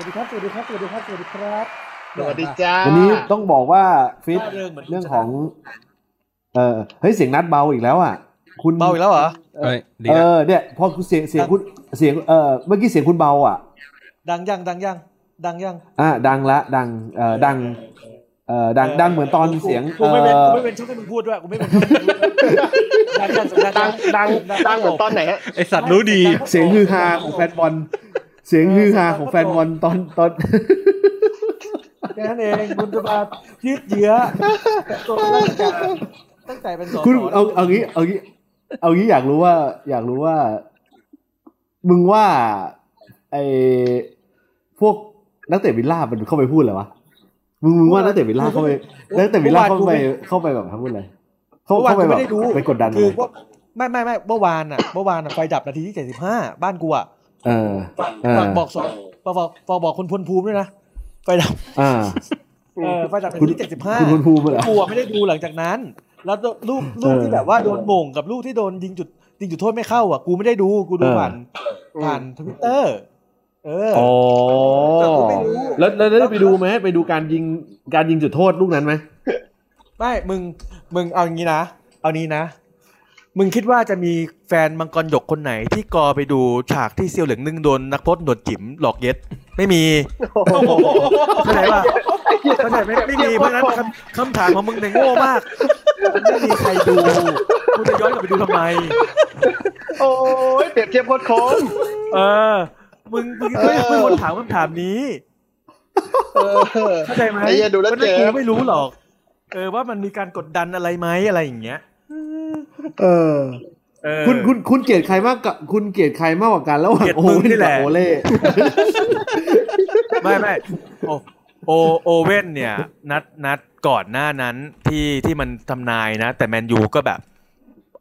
วัสดีครับ สวัสดีครับ สวัสดีครับ สวัสดีครับ สวัสดีจ้า วันนี้ต้องบอกว่าฟิตเรื่องเหมือนเรื่องของ เออเฮ้ยเสียงนัดเบาอีกแล้วอะ คุณเบาอีกแล้วเหรอ เอ้ยดีเอละอเนี่ยพอคุณเสียงเสียงคุณเสียงเออเมื่อกี้เสียงคุณเบาอะ ดังยังดังยังดังยัง อะดังละดังเออดังเออดังดังเหมือนตอนเสียงกูไม่เป็นเอ่อกูไม่เป็นช่องให้มึงพูดด้วยกูไม่เป็นช่องให้มึงพูดด้วยดังยังสัญญาณดังดังดังเหมือนตอนไหนฮะไอสัตว์รู้ดี เสียงฮือฮาของแฟนบอล เสียงฮือฮาของแฟนบอลตอนตอนแค่นั้นเองคุณจะมายืดเยื้อตัวราชการตั้งแต่เป็นสอคุณเอาเอางี้ เอางี้ เอางี้อยากรู้ว่า อยากรู้ว่า มึงว่า ไอพวกนักเตะวิลล่ามันเข้าไปพูดอะไรวะมึงมึงว่านักเตะวิลล่าเข้าไปนักเตะวิลล่าเข้าไปเข้าไปแบบพูดอะไรเข้าเมื่อวานเข้าไปกูแบไม่บได้ดูไปกดดันคืออะไรว่าไม่ไม่ไม่เมื่อวานอะเมื่อวานอะไฟดับนาทีที่เจ็ดสิบห้าบ้านกูอะ เออเออฝากบอกสองฝากบอกฝากบอกคุณพลภูมิด้วยนะไฟดับอ่าเออไฟดับนาคุณทีที่เจ็ดสิบห้าคุณคุณภูมิเหรอกูอะไม่ได้ดูหลังจากนั้น แล้วลูกลูกเออที่แบบว่าโดนโหม่งกับลูกที่โดนยิงจุดยิงจุดโทษไม่เข้าอะกูไม่ได้ดูกูดูเออผ่านผ่านทวิตเตอร์เอออ๋อแต่กูไม่รู้แล้วแล้วได้ไปดูไหมไปดูการยิงการยิงจุดโทษลูกนั้นไหมไม่มึงมึงเอาอย่างนี้นะเอานี้นะ มึงคิดว่าจะมีแฟนมังกรหยกคนไหนที่กอไปดูฉากที่เซียวเหลืองนึ่งโดนนักพจน์หนวดจิ๋มหลอกเย็ด ไม่มีเข้าใจป่ะเข้าใจไหมไม่มีเพราะฉะนั้นคำคำถามของมึงเนี่ยโง่มากไม่มีใครดูกูจะย้อนกลับไปดูทำไม โอ้ยเปรียบเทียบโคตรคมเออ มึงมึงไม่ไม่ควรถามคำถามนี้เออเข้าใจไหมไอ้เหี้ยดูแล้วพราะฉะนั้นเจ็บ กูไม่รู้หรอก เออว่ามันมีการกดดันอะไรไหมอะไรอย่างเงี้ย เออเออคุณคุณคุณเกลียดใครมากกับคุณเกลียดใครมากกว่ากันระหว่างเกลียดโอมึงเว่นนี่แหกับละโอเล่ไม่ไม่โอโอโอเว่นเนี่ย นัดนัดก่อนหน้านั้นที่ที่มันทำนายนะ แต่แมนยูก็แบบ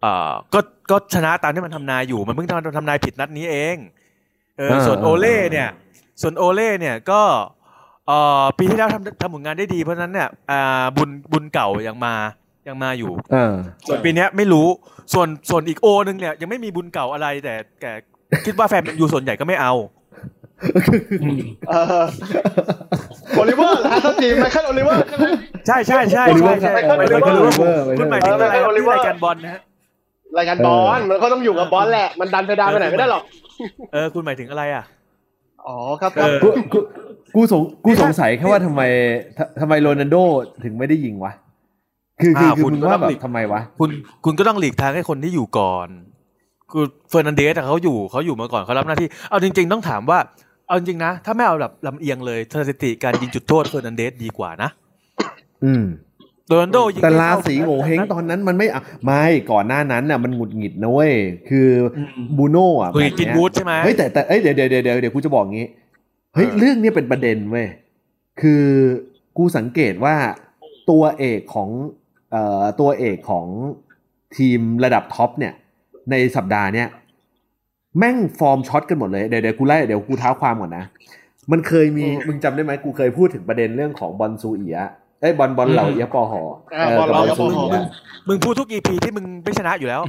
เอ่อก็ก็ชนะตามที่มันทำนายอยู่มันเพิ่งทำทำนายผิดนัดนี้เองเออส่วนโอเล่เนี่ย ส่วนโอเล่เนี่ยก็เอ่อปีที่แล้วทำทำผลงานได้ดีเพราะฉะนั้นเนี่ยอ่าบุญบุญเก่ายังมา ยังมาอยู่เออส่วนปีเนี้ยไม่รู้ส่วนส่วนอีกโอนึงเนี่ยยังไม่มีบุญเก่าอะไรแต่แต่คิดว่าแฟนแมนยูส่วนใหญ่ก็ไม่เอาเออโอลิเวอร์ฮาร์ดทีมไมเคิลโอลิเวอร์ใช่ไหมใช่ใช่ใช่โอลิเวอใช่ร์ใช่ครับไม่ไมรู้เคิลว่าโอลิเวอร์คุณหมายถึงอะไรครับที่รายการบอลนะฮะรายการบอลมันก็ต้องอยู่กับบอลแหละ มันดันไปดานไปไหนไม่ได้หรอกเออคุณหมายถึงอะไรอะอ๋อครับเออกูกูกูสงกูสงสัยแค่ว่าทำไมททำไมโรนัลโดถึงไม่ได้ยิงวะ คือคืออ้าวคือคุณมึงก็ว่าต้องแบหลีบกทำไมวะคุณคุณก็ต้องหลีกทางให้คนที่อยู่ก่อนคือเฟอร์นันเดสอะเขาอยู่เขาอยู่มาก่อนเขารับหน้าที่เอาจริง ๆ ต้องถามว่าเอาจริงๆนะ ถ้าไม่เอาแบบลำเอียงเลยสถิติการยิงจุดโทษเฟอร์นันเดสดีกว่านะ อืมโรนัลโดยิงแต่ได้ราเท่ศีโง่เฮงตอนนั้นมันไม่อะไม่ก่อนหน้านั้นน่ะมันหงุดหงิดนะเว้ยคืออบูโน่อะคุยแบบกินเนี้ยบูธใช่ไหมเฮ้ยแต่แต่เอ้ยเดี๋ยวเดี๋ยวเดี๋ยวเดี๋ยวเดี๋ยวกูจะบอกงี้เฮ้ยเออเรื่องเนี้ยเป็นประเด็นเว้ยคือกูสังเกตว่าตัวเอกของเอ่อ ตัวเอกของทีมระดับท็อปเนี่ย ในสัปดาห์เนี้ยแม่งฟอร์มช็อตกันหมดเลย เดี๋ยวเดี๋ยวกูไล่เดี๋ยวกูเท้าความก่อนนะ มันเคยมีมึงจำได้ไหมกูเคยพูดถึงประเด็นเรื่องของบอลซูเอียเอ้ยบอลบอลเหล่าเอียปอหออ่าเออบอลเหล่ากับบอลซูเอี๊ยปอหอเอียมึงพูดทุก EP ที่มึงไม่ชนะอยู่แล้ว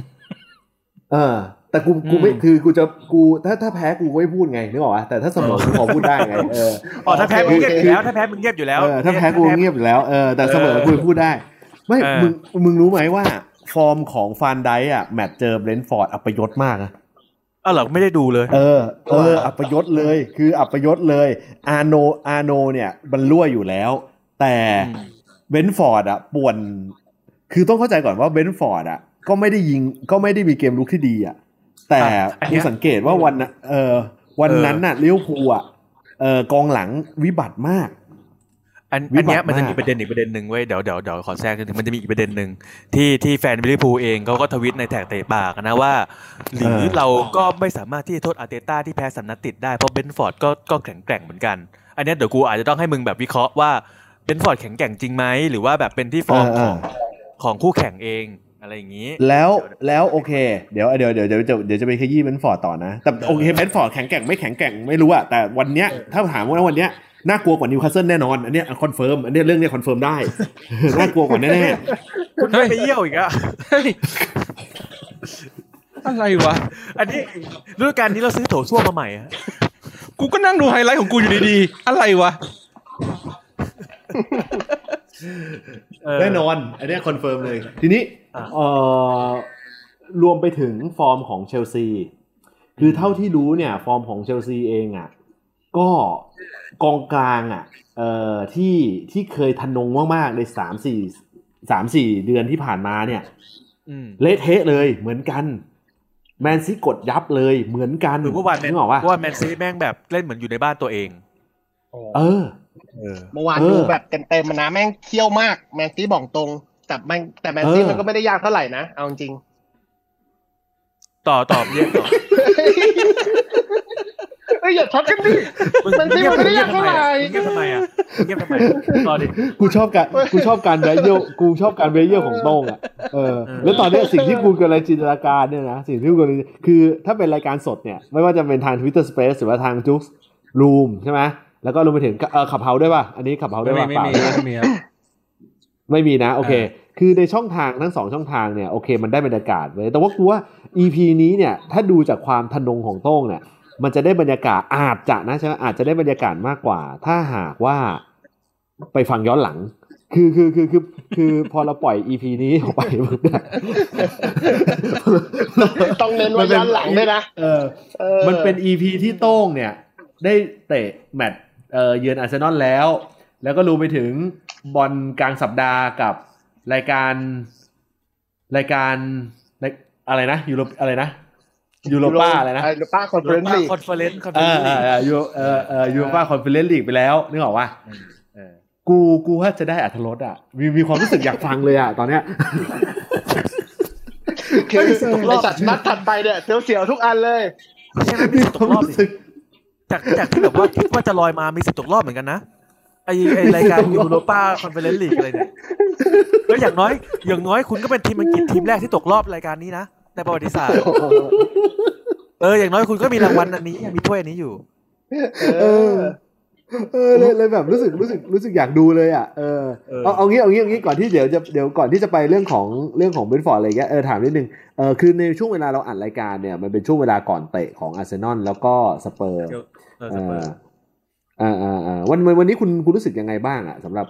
เออ แต่กูกูไม่อืมคือกูจะกูถ้าถ้าแพ้กูก็ไม่พูดไงนึกออกปะแต่ถ้าเสมอกูพอพูดได้ไงเอออ๋อถ้าแพ้มึงเงียบโออเคยู่แล้วถ้าแพ้มึงเงียบอยู่แล้วเออถ้าแพ้กูเงียบอยู่แล้วเออแต่เสมอเออกูพูดได้ ไม่เออมึง มึงรู้ไหมว่า ฟอร์มของฟานไดค์อะ แมตช์เจอเบรนท์ฟอร์ดอัปยศมากนะอ้าวเหรอไม่ได้ดูเลย เออ เออ อัปยศเลย คืออัปยศเลย อาโน อาโนเนี่ยมันรั่วอยู่แล้ว แต่อืมเบนฟอร์ดอะป่วน คือต้องเข้าใจก่อนว่าเบนฟอร์ดอะ ก็ไม่ได้ยิง ก็ไม่ได้มีเกมรุกที่ดีอะ แต่อะอันเนี้ยกูสังเกตว่าวันน่ะเออ วันนั้นน่ะลิเวอร์พูลอะ เออกองหลังวิบัติมาก อันวิอันบัติเนี้ยมันจะมากมีประเด็นอีกประเด็นหนึ่งเว้ยเดี๋ยวเดี๋ยวเดี๋ยวขอแทรกนิดนึงมันจะมีอีกประเด็นหนึ่งที่ที่แฟนลิเวอร์พูลเองเขาก็ทวิตใน tag เตะปากนะว่า หรือเราก็ไม่สามารถที่จะโทษอาร์เตต้าที่แพ้สามนัดติดได้เพราะเบนฟอร์ดก็ก็แข็งแกร่งเหมือนกัน อันเนี้ยเดี๋ยวกูอาจจะต้องให้มึงแบบวิเคราะห์ว่าเบนฟอร์ดแข็งแกร่งจริงไหมหรือว่าแบบเป็นที่ฟอร์มเออของของคู่แข่งเองอะไรอย่างนี้ แล้วแล้วโอเคเดี๋ยวเดี๋ยวเดี๋ยวเดี๋ยวจะเดี๋ยวจะไปขยี้เบนฟอร์ดต่อนะแต่โอเคเบนฟอร์ดแข็งแกร่งไม่แข็งแกร่งไม่รู้อะแต่วันเนี้ยถ้าถามว่าวันเนี้ย น่ากลัวกว่านิวคาสเซิลแน่นอน อันเนี้ย confirm อันเนี้ยเรื่องเนี้ย confirm ได้ น่ากลัวกว่าแน่คุณไม่ไปเยี่ยวอีกอะเฮ้ยอะไรวะ อันนี้ฤดูกาลนี้เราซื้อโถส้วมมาใหม่อะกูก็นั่งดูไฮไลท์ของกูอยู่ดีๆ อะไรวะเออแน่นอน อันเนี้ย confirm เลย ทีนี้อะเอ่อรวมไปถึงฟอร์มของเชลซี คือเท่าที่รู้เนี่ย ฟอร์มของเชลซีเองอะ ก็กองกลางอะเอ่อที่ที่เคยทะนงมากๆในสามสี่สามสี่เดือนที่ผ่านมาเนี่ยอืมเละเทะเลยเหมือนกัน แมนซีกดยับเลยเหมือนกันหรือว่าวันแมนนึกออกว่าว่าแมนซีแม่งแบบเล่นเหมือนอยู่ในบ้านตัวเองเออเออเมื่อวานเออดูแบบเต็มๆมานะแม่งเที่ยวมาก แมนซีบอกตรง แต่แมนแต่แมนซีเออมันก็ไม่ได้ยากเท่าไหร่นะเอาจริง ต่อตอบเรียกต่อ เอ้ยอย่าช็อตกันดิแมนซีมันไม่ได้ยากเท่าไหร่เงียบทำไมอะเงียบทำไมต่อดิกูชอบการกูชอบการแวเยลกูชอบการแวเยลของโต้งอะเออเออแล้วตอนเนี้ยสิ่งที่กูกำลังจินตนาการเนี่ยนะสิ่งที่กูกำลังคือถ้าเป็นรายการสดเนี่ย ไม่ว่าจะเป็นทาง Twitter Space หรือว่าทางจุ๊กรูมใช่ไหมแล้วก็รวมไปถึงเออขับเฮาด้วยป่ะอันนี้ขับเฮาด้ไม่วยมีป่ะไม่เปล่ามีใช่ไหมไม่มีครับไม่มีนะโอเคคือในช่องทางทั้งสองช่องทางเนี่ยโอเค มันได้บรรยากาศเลยแต่ว่ากูว่า EP นี้เนี่ยถ้าดูจากความทะนงของโต้งเนี่ย มันจะได้บรรยากาศอาจจะนะใช่ไหมอาจจะได้บรรยากาศมากกว่า ถ้าหากว่าไปฟังย้อนหลัง คือคือคือคือคือพอเราปล่อย EP นี้ออกไปปุ๊บเนี่ยๆต้องเน้นว่าย้อนหลังด้วยนะเออเออมันเป็น EP ที่โต้งเนี่ย ได้เตะแมตช์เอ่อเยือนอาร์เซนอลแล้ว แล้วก็รวมไปถึงบอลกลางสัปดาห์กับรายการรายการรายอะไรนะยูโรอะไรนะ ยูโรป้าอะไรนะยูโรป้าคอนเฟอเรนซ์ลีกคอนเฟอเรนซ์คอนเฟเออเรนอซ์เออเออยูเออเออยูโรป้าคอนเฟอเรนซ์ลีกไปแล้วนึกออกว่าเออกูกูว่าจะได้อัธรสอะมีมีความรู้สึกอยากฟังเลยอะตอนเนี้ยคือไอสัตว์นัดถัดไปเนี่ยเสียวๆทุกอันเลยไม่ใช่นะมีมีสิทธิ์คตวามกรอบรู้สิสึกจากจากที่แบบว่าคิดว่าจะลอยมามีสิทธิ์ตกรอบเหมือนกันนะไอไอรายการยูโรป้าคอนเฟอเรนซ์ลีกอะไรเนี่ยแล้วอย่างน้อย อย่างน้อยคุณก็เป็นทีมอังกฤษทีมแรกที่ตกรอบรายการนี้นะ ในประวัติศาสตร์ เออ อย่างน้อยคุณก็มีรางวัลอันนี้มีถ้วยอันนี้อยู่ เออ เออเลยเลยแบบรู้สึกรู้สึกรู้สึกอยากดูเลยอะเออเออเอาเอางี้เอางี้เอางี้ก่อนที่เดี๋ยวจะเดี๋ยวก่อนที่จะไปเรื่องของเรื่องของเบรนท์ฟอร์ดอะไรเงี้ยเออถามนิดนึงเออคือในช่วงเวลาเราอัดรายการเนี่ยมันเป็นช่วงเวลาก่อนเตะของอาร์เซนอลแล้วก็สเปอร์เดี๋ยวเออเอสเปออร์อ่าอ่าอ่าวันวันวันนี้คุณคุณรู้สึกยังไงบ้างอะสำหรับ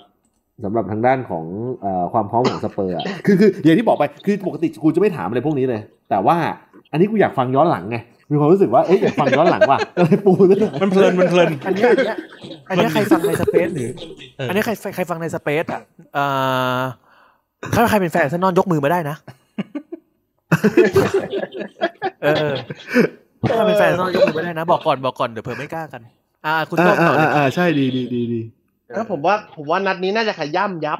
สำหรับทางด้านของเอ่อความพร้อมของสเปอร์อะคือคืออย่างที่บอกไปคือปกติกูจะไม่ถามอะไรพวกนี้เลย แต่ว่าอันนี้กูอยากฟังย้อนหลังไงมีความรู้สึกว่าเอ๊ะอยากฟังย้อนหลังว่ะก็เลยปูซะหน่อยมันเพลินมันเพลินอันเนี้ยอันเนี้ยอันเนี้ยใครฟังใน Space หรือเอออัอันเนี้ยใครใครฟังใน Space อะเอ่อถ้าใครเป็นแฟนอาร์เซนอลยกมือมาได้นะเออถ้าเป็นแฟนอาร์เซนอลยกมือมาได้นะ บอกก่อนบอกก่อนเดี๋ยวเผื่อไม่กล้ากัน อ่า คุณอ่าต้องต่อเลอ่ายอ่าใช่ดีดีดีดี แล้วผมว่าผมว่านัดนี้น่าจะขย่ำยับ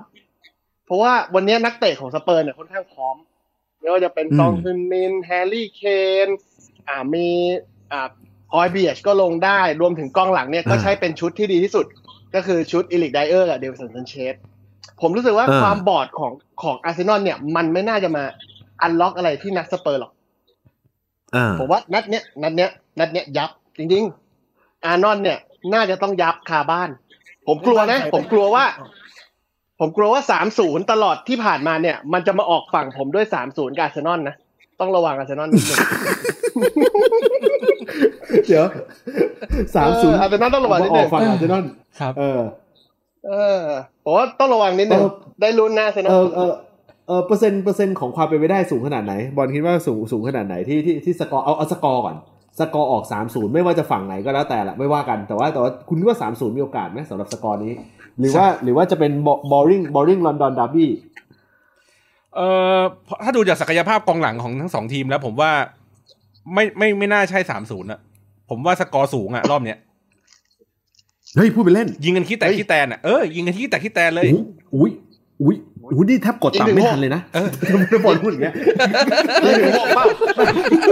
เพราะว่าวันนี้นักเตะของสเปอร์เนี่ยค่อนข้างพร้อมไม่ว่าจะเป็นซนฮึงมินแฮร์รี่เคนอ่ามีอ่าฮอยเบียร์กก็ลงได้รวมถึงกองหลังเนี่ยก็ใช้เป็นชุดที่ดีที่สุด ก็คือชุดเอริกไดเออร์กับดาวินสันซานเชสผมรู้สึกว่าความบอดของของอาร์เซนอลเนี่ย มันไม่น่าจะมา unlock อะไรที่นัดสเปอร์หรอกอ่าผมว่านัดเนี้ยนัดเนี้ยนัดเนี้ยยับ จริง ๆ อาร์เซนอลเนี่ย น่าจะต้องยับคาบ้าน ผมกลัวนะ ผมกลัวว่า ผมกลัวว่าสามศูนย์ตลอดที่ผ่านมาเนี่ย มันจะมาออกฝั่งผมด้วยสามศูนย์กับอาร์เซนอลนะ ต้องระวังอาร์เซนอลนิดนึงเดี๋ยวสามศูนย์เอออาร์เซนอลต้องระวังนิดอนึอกงฝั่งอาร์เซนอลครับ เออ เออผมว่าต้องระวังนิดนึงเออได้ลุ้นนะอาร์เซนอเอลอเออเออเปอร์เซ็นต์เปอร์เซ็นต์ของความเป็นไปได้สูงขนาดไหน บอลคิดว่าสูงสูงขนาดไหนที่ที่ที่สกอร์เอาเอาสกอร์ก่อน สกอร์ออกสามศูนย์ไม่ว่าจะฝั่งไหนก็แล้วแต่ละไม่ว่ากันแต่ว่าแต่ว่าคุณคิดว่าสามศูนย์มีโอกาสไหมสำหรับสกอร์นี้ หรือว่าหรือว่าจะเป็น boring boring ลอนดอนดาร์บี้เอ่อถ้าดูจากศักยภาพกองหลังของทั้งสองทีมแล้ว ผมว่าไม่ไม่ไม่น่าใช่สามศูนย์อะผมว่าสกอร์สูงอะรอบเนี้ยเฮ้ยพูดไปเล่น ยิงกันขี้แตกขี้แตนอะเออยิงกันขี้แตกขี้แตนเลยอุ้ยอุ้ย อุ้ยนี่แทบกดต่ำไม่ทันเลยนะเออไม่บอลพูดอย่างเงี้ยได้ถึงหกเป้า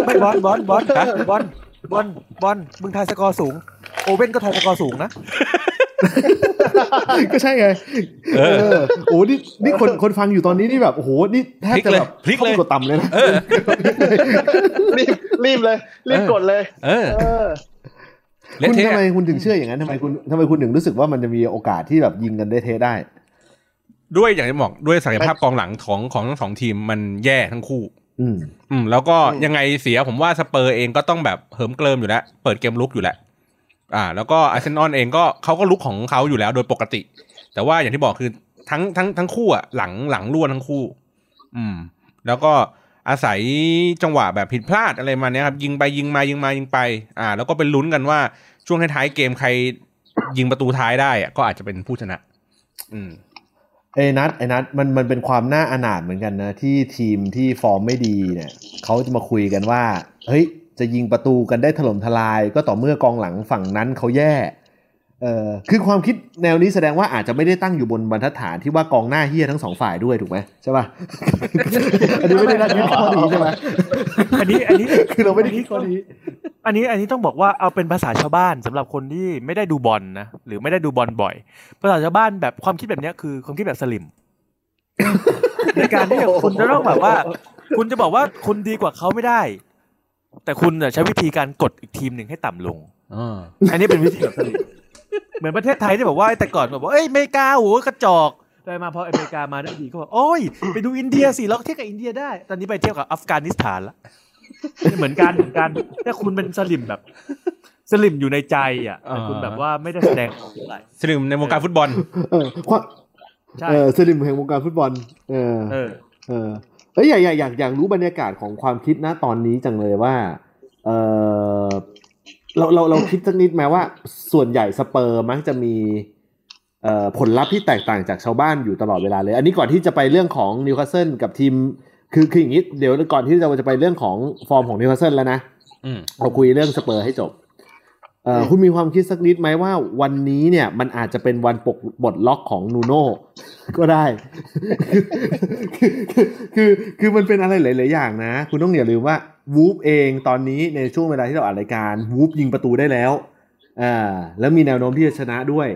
ไม่บอลบอลบอลฮะบอลบอลบอลมึงทายสกอร์สูง โอเว่นก็ทายสกอร์สูงนะก็ใช่ไงเออเออโอ้นี่นี่คนคนฟังอยู่ตอนนี้นี่แบบโอ้โหนี่แทบจะแบบพลิกเลยข้าไปกดต่ำเลยนะเออรีบรีบเลย รีบกดเลย เออเออเละคุณเทะทำไมคุณถึงเชื่ออย่างนั้นทำไมคุณทำไมคุณถึงรู้สึกว่ามันจะมีโอกาสที่แบบยิงกันได้เทได้ ด้วยอย่างที่บอกด้วยศักยภาพกองหลังของของทั้งสองทีมมันแย่ทั้งคู่ อืม อืม แล้วก็อืมยังไงเสียผมว่าสเปอร์เองก็ต้องแบบเหิมเกริมอยู่แล้ว เปิดเกมรุกอยู่แล้ว อ่า แล้วก็อาร์เซนอลเองก็เขาก็รุกของเขาอยู่แล้วโดยปกติ แต่ว่าอย่างที่บอกคือทั้งทั้งทั้งคู่อะหลังหลังรั่วทั้งคู่ อืม แล้วก็อาศัยจังหวะแบบผิดพลาดอะไรมาเนี้ยครับ ยิงไปยิงมายิงมายิงไป อ่า แล้วก็เป็นลุ้นกันว่าช่วงท้ายๆเกมใครยิงประตูท้ายได้อะก็อาจจะเป็นผู้ชนะ อืม ไอ้นัทไอ้นัทมันมันเป็นความน่าอนาถเหมือนกันนะ ที่ทีมที่ฟอร์มไม่ดีเนี่ยเขาจะมาคุยกันว่า เฮ้ย จะยิงประตูกันได้ถล่มทลาย ก็ต่อเมื่อกองหลังฝั่งนั้นเขาแย่ เออคือความคิดแนวนี้แสดงว่าอาจจะไม่ได้ตั้งอยู่บนบรรทัดฐานที่ว่ากองหน้าเฮี้ยทั้งสองฝ่ายด้วยถูกไหมใช่ป่ะอันนี้ไม่ได้นัดยึดข้อนี้ใช่ไหมอันนี้อันนี้คือเราไม่ได้คิดข้อนี้ อันนี้อันนี้ต้องบอกว่าเอาเป็นภาษาชาวบ้านสำหรับคนที่ไม่ได้ดูบอลนะหรือไม่ได้ดูบอลบ่อย ภาษาชาวบ้านแบบความคิดแบบเนี้ยคือความคิดแบบสลิมในการที่คุณจะต้องแบบว่า คุณจะบอกว่าคุณดีกว่าเขาไม่ได้ แต่คุณน่ะใช้วิธีการกดอีกทีมหนึ่งให้ต่ำลงอ่าอันนี้เป็นวิธีแบบสลิม เหมือนประเทศไทยที่บอกว่าแต่ก่อนแบบว่าเอ้ยอเมริกาโหกระจอกไปมาพออเมริกามาได้ดีก็บอกโอ้ยไปดูอินเดียสิเราเทียบกับอินเดียได้ ตอนนี้ไปเทียบกับอัฟกานิสถานละเหมือนกันเหมือนกันถ้าคุณเป็นสลิ่มแบบสลิ่มอยู่ในใจอะแต่คุณแบบว่าไม่ได้แสดงออกเท่าไหร่สลิ่มในวงการฟุตบอลเออความใช่เออสลิ่มแห่งวงการฟุตบอล เออ เออ เออเอ้ยอยากอยากอยากอยากรู้บรรยากาศของความคิดนะตอนนี้จังเลยว่า เออ เราเราเราคิดสักนิดไหมว่า ส่วนใหญ่สเปอร์มักจะมีเอ่อผลลัพธ์ที่แตกต่างจากชาวบ้านอยู่ตลอดเวลาเลย อันนี้ก่อนที่จะไปเรื่องของนิวคาสเซิลกับทีม คือคืออย่างนี้เดี๋ยวก่อนที่เราจะไปเรื่องของฟอร์มของนิวคาสเซิลแล้วนะอืมเราคุยเรื่องสเปอร์ให้จบเอ่อ คุณมีความคิดสักนิดไหมว่าวันนี้เนี่ยมันอาจจะเป็นวันปลดบทล็อกของนูโน่ก็ได้คือคือคือคือมันเป็นอะไรหลาย ๆ อย่างนะ คุณต้องอย่าลืมว่าวูล์ฟเองตอนนี้ในช่วงเวลาที่เราอัดรายการวูล์ฟยิงประตูได้แล้วอ่าแล้วมีแนวโน้มที่จะชนะด้วย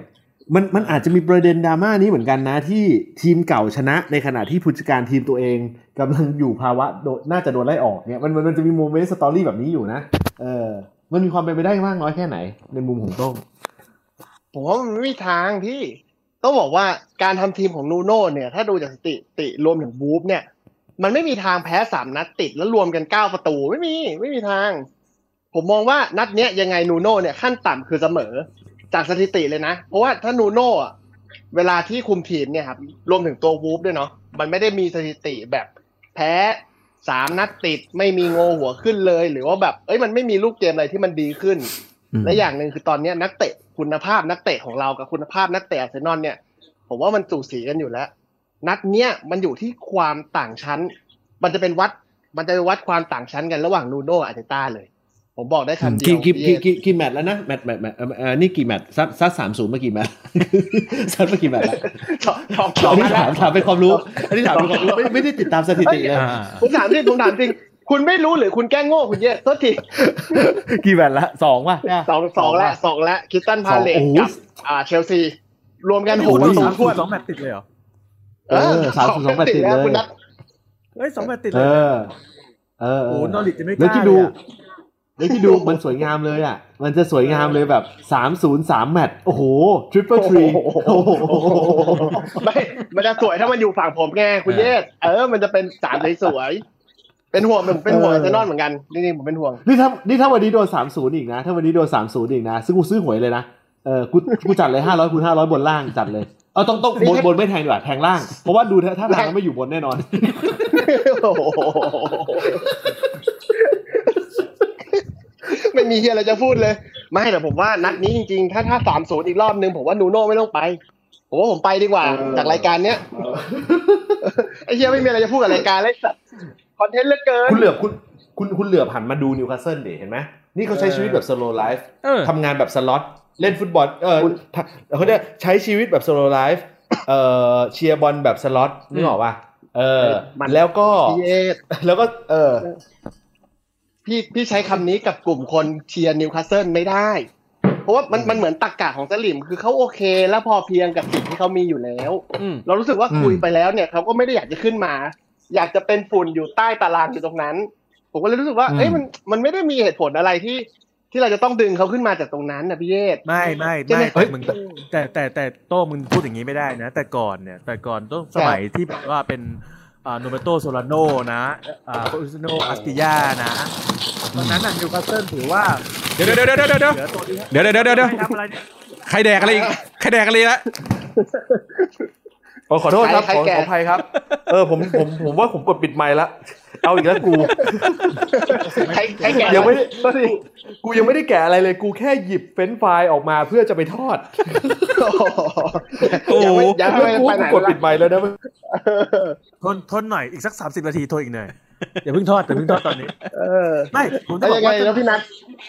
มันมันอาจจะมีประเด็นดราม่านี้เหมือนกันนะ ที่ทีมเก่าชนะในขณะที่ผู้จัดการทีมตัวเองกำลังอยู่ภาวะโดนน่าจะโดนไล่ออกเนี่ยมันมันมันจะมี moment story แบบนี้อยู่นะ เออ มันมีความเป็นไปได้มากน้อยแค่ไหน ในมุมของโต้งผมว่ามันไม่มีทางพี่ต้องบอกว่าการทำทีมของนูโน่เนี่ย ถ้าดูจากสถิติรวมถึงวูล์ฟเนี่ย มันไม่มีทางแพ้สามนัดติดแล้วรวมกันเก้าประตูไม่มีไม่มีทาง ผมมองว่านัดเนี้ยยังไงนูโน่เนี่ยขั้นต่ำคือเสมอ จากสถิติเลยนะ เพราะว่าถ้านูโน่เวลาที่คุมทีมเนี่ยครับรวมถึงตัววูฟด้วยเนาะมันไม่ได้มีสถิติแบบแพ้ สามนัดติดไม่มีโงหัวขึ้นเลย หรือว่าแบบเอ้ยมันไม่มีลูกเกมอะไรที่มันดีขึ้น และอย่างหนึ่งคือตอนเนี้ยนักเตะคุณภาพนักเตะของเรากับคุณภาพนักเตะอาร์เซนอลเนี่ย ผมว่ามันสูสีกันอยู่แล้ว นัดเนี้ยมันอยู่ที่ความต่างชั้น มันจะเป็นวัดมันจะเป็นวัดความต่างชั้นกันระหว่างนูโน่อาร์เตต้าเลย ผมบอกได้คำเดียวกี่กี่พี่กี่เอกี่กี่แมตช์แล้วนะแมตช์แมตช์แมตช์เอ่อเอ่อนี่กี่แมตช์ซัดซัดสามศูนย์เมื่อกี่แมตช์ซัดเมื่อกี่แมตช์แล้วสองสองสออังนนี้นัดถามถามเป็นความรู้ อันนี้ถามเป็นความรู้ไม่ไม่ได้ติดตามสถิติเลยอ่าผมถามจริงผมถามจริงคุณไม่รู้หรือคุณแกล้งโง่คุณเยอะโทษทีกี่แมตช์ละสองป่ะสองสองและสองและคิสตันพาเลตโอ้โหกับอ่าเชลซีรวมกันหโอ้กโหต่อสสอองงศูคนย์สองแมตช์ติดเลยเหรอเออสามสิบสองแมตช์ติดแล้วเลยคุณนัดเฮ้ยสองแมตช์ติดเอเลยอเออโอ้โหนอริทจะไม่กแล้วล้าที่เลดู ยอะแล้วที่ดูมันสวยงามเลยอะ มันจะสวยงามเลยแบบสามศูนย์สามแมตช์โอ้โหทริปเปิลทรีโอ้โหไม่มันจะสวยถ้ามันอยู่ฝั่งผมไงคุณเยศเออ มันจะเป็นสามสวยๆเป็นห่วงผมเป็นห่วงอาร์เซนอลเหมือนกันจริงๆผมเป็นห่วงนี่ถ้านี่ถ้าวันนี้โดนสามศูนย์อีกนะ ถ้าวันนี้โดนสามศูนย์อีกนะ ซึ่งกูซื้อหวยเลยนะเออกูกูจัดเลยห้าร้อยคูณห้าร้อยบนล่างจัดเลยเอาต้องต้องบนบนไม่แทงดีกว่าแทงล่าง เพราะว่าดูถ้าถ้าทางแล้วไม่อยู่บนแน่นอนโอ้โห ไม่มีเฮียอะไรจะพูดเลย ไม่แต่ผมว่านัดนี้จริงๆ ถ้าถ้าสามศูนย์อีกรอบนึงผมว่านูโน่ไม่ต้องไป ผมว่าผมไปดีกว่าเออจากรายการเนี้ยไอ้เฮียไม่มีอะไรจะพูดกับรายการเลยสัตว์คอนเทนต์เหลือเกินคุณเหลือบคุณคุณคุณเหลือบหันมาดูนิวคาสเซิลดิเห็นไหมนี่เขาใช้ชีวิตแบบ slow life เออทำงานแบบสล็อตเล่นฟุตบอลเออทำเขาเรียกใช้ชีวิตแบบ slow life เอ่อเชียร์บอลแบบสล็อตนึกออกป่ะเออมันแล้วก็พี่เอสแล้วก็เออ พี่พี่ใช้คำนี้กับกลุ่มคนเชียร์นิวคาสเซิลไม่ได้ เพราะว่ามันมันเหมือนตรรกะของสลิ่มคือเขาโอเค แล้วพอเพียงกับสิ่งที่เขามีอยู่แล้วอืมเรารู้สึกว่าอืมคุยไปแล้วเนี่ยเขาก็ไม่ได้อยากจะขึ้นมา อยากจะเป็นฝุ่นอยู่ใต้ตารางอยู่ตรงนั้น ผมก็เลยรู้สึกว่าเอ้ยมันมันไม่ได้มีเหตุผลอะไรที่ที่เราจะต้องดึงเขาขึ้นมาจากตรงนั้นนะพี่เยศไม่ไม่ใช่ไหมไม่แต่มึงแต่แต่แต่โต้มึงพูดอย่างนี้ไม่ได้นะ แต่ก่อนเนี่ย แต่ก่อนต้องสมัยที่แบบว่าเป็นอ่า โนลเบร์โตโซลาโนนะอ่าฟาอุสติโนอัสปริยานะตอนนั้นน่ะนิวคาสเซิลถือว่าเดี๋ยวเดี๋ยวเดี๋ยวเดี๋ยวเดี๋ยวเหลือตัวที่เดี๋ยวเดี๋ยวเดี๋ยวเดี๋ยวไม่ทำอะไรเนี่ยใครแดกอะไรอีกใครแดกอะไรอีกละโอ้ ขอโทษครับใครขอใครแก่ขออภัยครับ เออผมผมผมว่าผมกดปิดไมค์ละ เอาอีกแล้วกูใครใครแก่ยังไม่ได้กูยังไม่ได้แกะอะไรเลย กูแค่หยิบเฟรนช์ฟรายออกมาเพื่อจะไปทอดโอ้โหยังไม่ยังแล้วไม่กูไปไหนกดปิดไมค์แล้วนะทนทนหน่อยอีกสักสามสิบนาทีโทรอีกหน่อยอย่าเพิ่งทอดอย่าเพิ่งทอดตอนนี้เออไม่ผมจะแล้วบอยักงไงว่าแล้วพี่นัท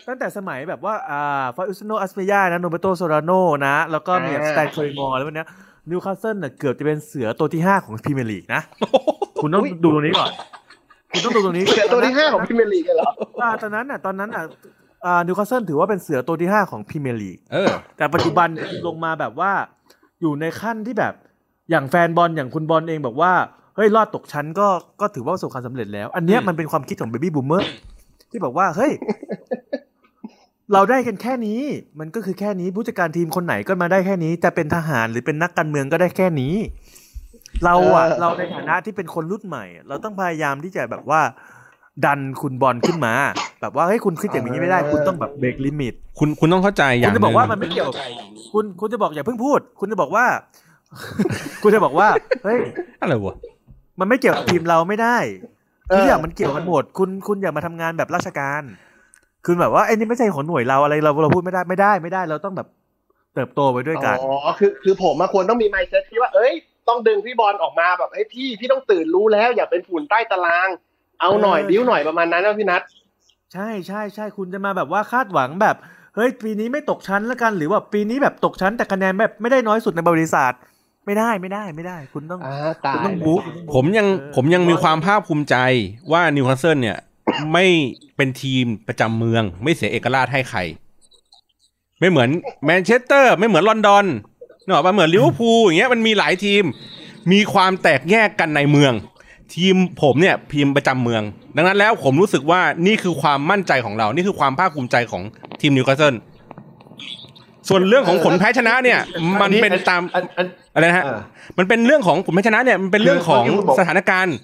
ตั้งแต่สมัยแบบว่าอ่าฟาอุสติโนอัสปริยานะโนลเบร์โตโซลาโนนะ แล้วก็มีอ่าสไตล์เคยมอร์แล้ววันเนี้ย นิวคาสเซิลน่ะเกือบจะเป็นเสือตัวที่ห้าของพรีเมียร์ลีกนะ คุณต้องดูตรงนี้ก่อน คุณต้องดูตรงนี้เสือตัวที่ห้าของพรีเมียร์ลีกกันเหรออ่าตอนนั้นน่ะตอนนั้นน่ะอ่านิวคาสเซิลถือว่าเป็นเสือตัวที่ห้าของพรีเมียร์ลีกเออแต่ปัจจุบันลงมาแบบว่า อยู่ในขั้นที่แบบอย่างแฟนบอลอย่างคุณบอลเองบอกว่าเฮ้ยรอดตกชั้นก็ก็ถือว่าประสบความสำเร็จแล้ว อันเนี้ยอืมมันเป็นความคิดของ baby boomer ที่บอกว่าเฮ้ย เราได้กันแค่นี้ มันก็คือแค่นี้ผู้จัดการทีมคนไหนก็มาได้แค่นี้ จะเป็นทหารหรือเป็นนักการเมืองก็ได้แค่นี้ เราอะเออเราในฐานะที่เป็นคนรุ่นใหม่ เราต้องพยายามที่จะแบบว่า ดันคุณบอลขึ้นมา แบบว่าเฮ้ยคุณคิดอย่างนี้ไม่ได้ คุณต้องแบบ break limit คุณคุณต้องเข้าใจอย่าคุงณหจะนึ่บอกงว่ามันไม่เกี่ยวคุณคุณจะบอกอย่าเพิ่งพูด คุณจะบอกว่า คุณจะบอกว่าเฮ้ยอะไรวะมันไม่เกี่ยวกับทีมเราไม่ได้เออทุกอย่างมันเกี่ยวกันหมด คุณคุณอย่ามาทำงานแบบราชการ คุณแบบว่าไอ้นี่ไม่ใช่ของหน่วยเราอะไรเราเราพูดไม่ได้ไม่ได้ไม่ได้ เราต้องแบบเติบโตไปด้วยกันอ๋อคือคือผมมาควรต้องมีไมซ์เซ็ตที่ว่าเอ้ยต้องดึงพี่บอลออกมาแบบเอ้ยพี่พี่ต้องตื่นรู้แล้ว อย่าเป็นฝุ่นใต้ตาราง เอาหน่อยเออบิ้วหน่อยประมาณนั้นนะพี่นัทใช่ใช่ใช่คุณจะมาแบบว่าคาดหวังแบบเฮ้ยปีนี้ไม่ตกชั้นแล้วกันหรือว่าปีนี้แบบตกชั้นแต่คะแนนแบบไม่ได้น้อยสุดในบริษัทไม่ได้ไม่ได้ไม่ได้ คุณต้องอ่าตาคุณยต้องเลยบู๊ผมยังเออผมยังมีความภาคภูมิใจว่านิวคาสเซิลเนี่ย ไม่เป็นทีมประจำเมือง ไม่เสียเอกราชให้ใคร ไม่เหมือนแมนเชสเตอร์ ไม่เหมือนลอนดอนเนอะเหมือนลิเวอร์พูลอย่างเงี้ยมันมีหลายทีม มีความแตกแยกกันในเมือง ทีมผมเนี่ยทีมประจำเมือง ดังนั้นแล้วผมรู้สึกว่านี่คือความมั่นใจของเรา นี่คือความภาคภูมิใจของทีมนิวคาสเซิลส่วนเรื่องของผลแพ้ชนะเนี่ย มันเป็นตามอันอันอะไรนะฮะอ่ามันเป็นเรื่องของผลแพ้ชนะเนี่ยมันเป็นเรื่องของคือเมื่อกี้คุณบอกสถานการณ์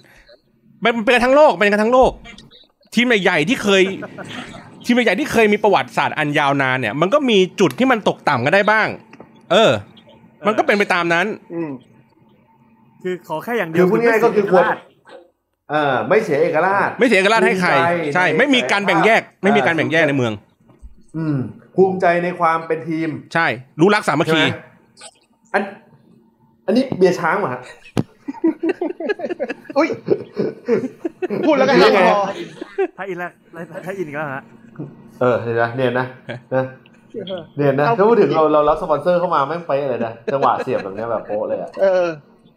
มันเป็นกันทั้งโลกเป็นกันทั้งโลก ทีมใหญ่ๆที่เคย ทีมใหญ่ๆที่เคยมีประวัติศาสตร์อันยาวนานเนี่ย มันก็มีจุดที่มันตกต่ำกันได้บ้าง เออ มันก็เป็นไปตามนั้น อืมคือขอแค่อย่างเดีคืยวอพูดง่ายๆก็คือควรณไม่เสียเอกราชเออไม่เสียเอกราช ไม่เสียเอกราชให้ใครภูมิใจใช่ในไม่มีการแบ่งแยก ไม่มีการแบ่งแยกในเมือง อืมภูมิใจในความเป็นทีมใช่ รู้รักสามัคใช่ไหคี มอัน อันนี้เบียร์ช้างเหรอฮะอุ้ย พูดแล้วก็ยัหางไงคอถ้าอินแล้วถ้าอินอีกแล้วฮะเออเห็นไหมเนี่ยนะนะเนี่ยนะถ้าพูดถึงเราเรารับสปอนเซอร์เข้ามาแม่งไปเลยนะจังหวะเสียบแบบเนี้ยแบบโป๊ะเลยอะเออ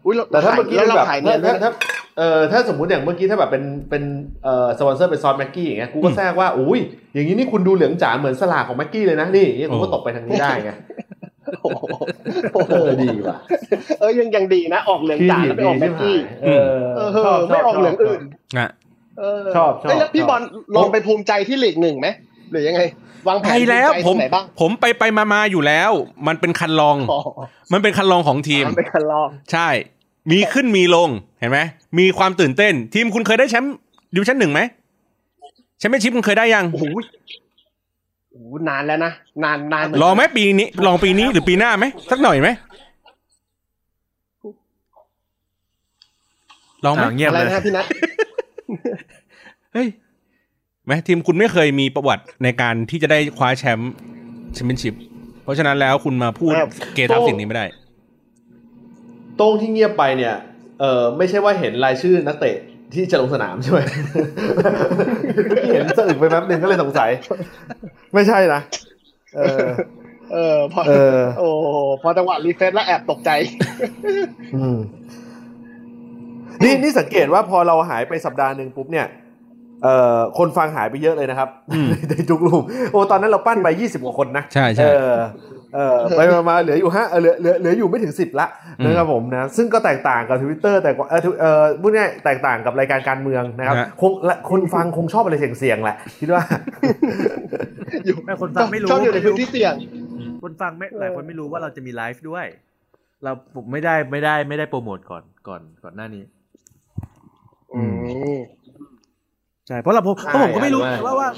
อุ้ยรแต่ถ้าเมื่อกี้แล้วเราแบบขายเนียนด้วถ้ายถ้าเออถ้าสมมุติอย่างเมื่อกี้ถ้าแบบเป็นเป็นเอ่อสปอนเซอร์เป็นซอสแม็กกี้อย่างเงี้ยกูก็อืมแทรกว่าอุ้ยอย่างนี้นี่คุณดูเหลืองจ๋าเหมือนฉลากของแม็กกี้เลยนะนี่อย่างเงี้ยกูก็โอ้ตกไปทางนี้ได้ไง โอ้โหโอ้โหเออดีว่ะ เออยังยังดีนะ ออกเหลืองจ๋าแล้วไปออกแม็กกี้เออเออชอบชอบไม่ออกเหลืองอื่นนะเออชอบชอบเยแล้วพี่ชอบบอลลองไปภูมิใจที่ลีกหนึ่งไหมหรือยังไงวางแผนไปแล้วภูมิใจตรงผมไหนบ้างผมไปไปมามาอยู่แล้ว มันเป็นครรลองอ๋อมันเป็นครรลองของทีมไปครรลองใช่ มีขึ้นมีลงเห็นไหมมีความตื่นเต้น ทีมคุณเคยได้แชมป์ดิวิชั่นหนึ่งไหมแชมเปี้ยนชิพคุณเคยได้ยังโอ้โหโอ้โห นานแล้วนะนานนานเหมืนรกันอไหมปีนี้ ลองปีนี้หรือปีหน้าไหมสักหน่อยไหมลองไหมอ่าเงียบอะไรเลยนะพี่นัทเฮ้ยไหมทีมคุณไม่เคยมีประวัติในการที่จะได้คว้าแชมป์แชมเปี้ยนชิพเพราะฉะนั้นแล้วคุณมาพูดเกทับสิ่งนี้ไม่ได้โต้งที่เงียบไปเนี่ย เออไม่ใช่ว่าเห็นรายชื่อนักเตะ ที่จะลงสนามใช่ไหมเมื่อกี้เห็นสะอึกไปแป๊บหนึ่งก็เลยสงสัย ไม่ใช่นะเออ เออพอเออโอ้โหพอจังหวะรีเฟซแล้วแอบตกใจอืมนี่นี่สังเกตว่าพอเราหายไปสัปดาห์หนึ่งปุ๊บเนี่ยเอ่อคนฟังหายไปเยอะเลยนะครับอืมในทุกรูปโอ้ตอนนั้นเราปั้นไปยี่สิบกว่าคนนะ ใช่ใช่ เออเออไปมามาเหลืออยู่ห้าเออเหลือเหลือเหลืออยู่ไม่ถึงสิบละอืมนะครับผมนะซึ่งก็แตกต่างกับทวิตเตอร์แต่กว่าเออทวิเออพูดง่ายๆแตกต่างกับรายการการเมืองนะครับฮะคงและคนฟังคงชอบอะไรเสี่ยงๆแหละคิดว่าอยู่แม่คนฟังไม่รู้ชอบอยู่ในพื้นที่เสี่ยง คนฟังไม่หลายคนไม่รู้ว่าเราจะมีไลฟ์ด้วย เราผมไม่ได้ไม่ได้ไม่ได้โปรโมทก่อนก่อนก่อนหน้านี้อืมใช่เพราะเราผมเพราะผมก็ไม่รู้ใช่ว่าว่า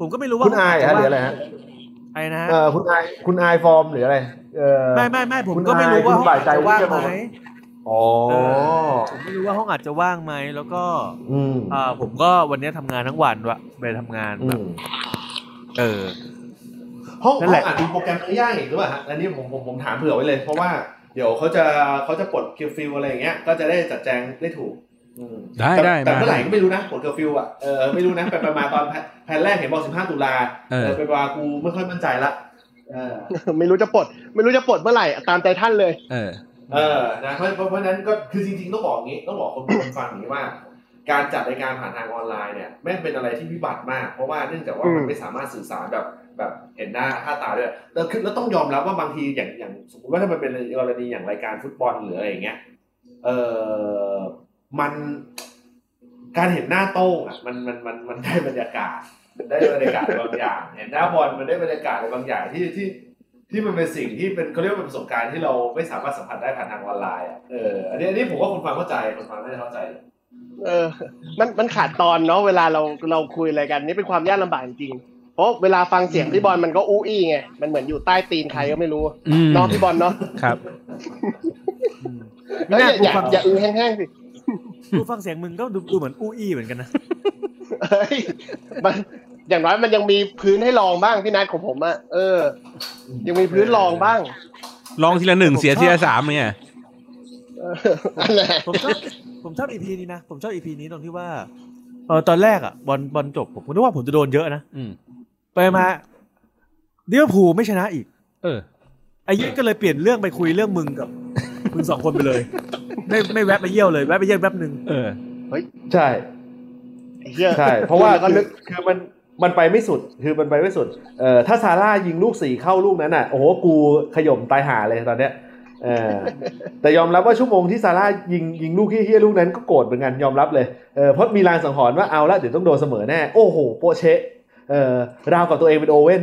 ผมก็ไม่รู้ว่าคุณอายจฮะจะหรือว่างอะไรฮะ ไอ้นะฮะเออคุณอายคุณอายฟอร์มหรืออะไรเออไม่ไม่ไม่ผมคุณก็ไม่รู้ว่าอายคุณห้องบ่ายอาจใจจะว่างที่จะไหบมอกอ๋อเอผมไม่รู้ว่าห้องอาจจะว่างไหมแล้วก็ อืมอ่าผมก็วันนี้ทำงานทั้งวันวะไปทำงานอืแบบมเออห้องนั่ห้นอแหงละอาจมีโปรแกรมเนื้อย่างอีกหรือเปล่าฮะอันนี้ผมผมผมถามเผื่อไว้เลย เพราะว่าเดี๋ยวเขาจะเขาจะปลดเคอร์ฟิวอะไรอย่างเงี้ยก็จะได้จัดแจงได้ถูกอืม ได้แต่ได้แต่มาเมื่อไหร่ก็ไม่รู้นะปลดเคอร์ฟิวอะเออไม่รู้นะไปไปมาตอนแพแพลนแรกเห็นบอก15ตุลาเออไปว่ากูไม่ค่อยมั่นใจละเออไม่รู้จะปลดไม่รู้จะปลดเมื่อไหร่ตามใจท่านเลย เออ เออนะเพราะเพราะเพราะฉะนั้นก็คือจริงๆต้องบอกงี้ต้องบอกคนคนฟังอย่างนี้ว่า การจัดรายการผ่านทางออนไลน์เนี่ยแม่งเป็นอะไรที่วิบัติมาก เพราะว่าเนื่องจากว่าอืมมันไม่สามารถสื่อสารแบบแบบเห็นหน้าค่าตาด้วยแล้วคือแล้วต้องยอมรับว่าบางทีอย่างอย่างสมมติว่าถ้ามันเป็นกรณีอย่างรายการฟุตบอลหรืออะไรอย่างเงี้ยเออ มันการเห็นหน้าโต้งอะมันมันมันมันได้บรรยากาศมันได้บรรยากาศบางอย่าง เห็นหน้าบอลมันได้บรรยากาศอะไรบางอย่างที่ที่ที่มันเป็นสิ่งที่เป็นเขาเรียกว่าเป็นประสบการณ์ที่เราไม่สามารถสัมผัสได้ผ่านทางออนไลน์อะเอออันนี้อันนี้ผมว่าคนฟังเข้าใจคนฟังน่าจะเข้าใจ เออ มันมันขาดตอนเนาะเวลาเราเราคุยอะไรกัน นี่เป็นความยากลำบากจริงๆเพราะเวลาฟังเสียงพี่บอลมันก็อู้อี้ไงมันเหมือนอยู่ใต้ตีนใครก็ไม่รู้อืมเน้องพี่บอลเนาะครับเอ้ยอย่าอย่าอย่าอือแห้งๆสิ กูฟังเสียงมึงก็ดูดูเหมือนอู้อี้เหมือนกันนะเฮ้ยมันอย่างน้อยมันยังมีพื้นให้ลองบ้างพี่นัทของผมอะเออ ยังมีพื้นลองบ้าง ลองทีละหนึ่งเสียทีละสามเนี่ยเออนั่นแหละผมชอบผมชอบอีพีนี้นะผมชอบอีพีนี้ตรงที่ว่าเออตอนแรกอะบอลบอลจบผมก็นึกว่าผมจะโดนเยอะนะอืมไปมาเลี้ยวภูลไม่ชนะอีก เออไอ้ยี่ก็เลยเปลี่ยนเรื่องไปคุยเรื่องมึงกับ มึงสองคนไปเลย ไม่ไม่แวะไปเยี่ยวเลยแวะไปเยี่ยวแป๊บหนึ่งเออใช่ไอ้เหี้ยใช่ เพราะว่าแล้วก็คืนึอกคือมันมันไปไม่สุดคือมันไปไม่สุดเอ่อถ้าซาร่ายิงลูกสี่เข้าลูกนั้นอะโอ้โหกูขย่มตายหาเลยตอนเนี้ยเออแต่ยอมรับว่าชั่วโมงที่ซาร่ายิงยิงลูกเฮี้ยๆลูกนั้นก็โกรธเหมือนกันยอมรับเลยเออเพราะมีลางสังหรณ์ว่าเอาละเดี๋ยวต้องโดนเสมอแน่โอ้โหโปะเชะเออราวกับตัวเองเป็นโอเว่น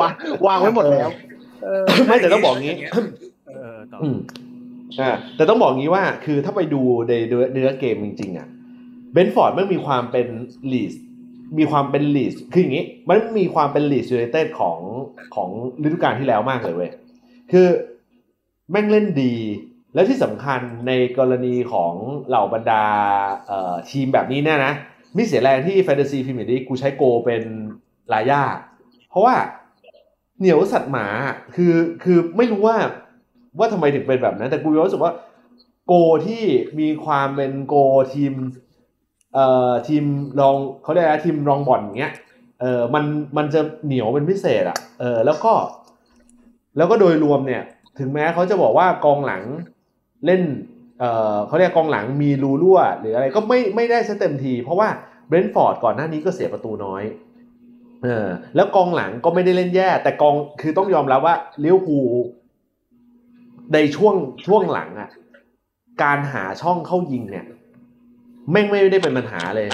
วางวางไว้หมดแล้วเออไม่แต่ต้องบอกงี้เออต่ อ่าแต่ต้องบอกงี้ว่าคือถ้าไปดูในเนื้อเกมจริงๆอะเบนฟอร์ดมันมีความเป็นลีสมีความเป็นลีสคืออย่างงี้ มันมีความเป็นลีสยูไนเต็ดของของฤดูกาลที่แล้วมากเลยเว้ยคือแม่งเล่นดี แล้วที่สำคัญในกรณีของเหล่าบรรดาทีมแบบนี้เนี่ยนะมิเสียแรงที่แฟนตาซีพรีเมียร์ลีกกูใช้โกเป็นลายาเพราะว่าเหนียวสัตว์หมาคือคือไม่รู้ว่า ว่าทำไมถึงเป็นแบบนั้น แต่กูรู้สึกว่า โกที่มีความเป็นโกทีมเอ่อทีมรองเขาเรียกอะไรทีมรองบอลเงี้ยเออมันมันจะเหนียวเป็นพิเศษอะเออแล้วก็ แล้วก็โดยรวมเนี่ย ถึงแม้เขาจะบอกว่ากองหลังเล่นเออเขาเรียกกองหลังมีรูรั่ว หรืออะไรก็ไม่ไม่ได้เต็มที่ เพราะว่าเบรนท์ฟอร์ดก่อนหน้านี้ก็เสียประตูน้อยเออแล้วกองหลังก็ไม่ได้เล่นแย่ แต่กองคือต้องยอมรับว่าลิเวอร์พูล ในช่วงช่วงหลังอะการหาช่องเข้ายิงเนี่ยแม่งไม่ได้เป็นปัญหาเลย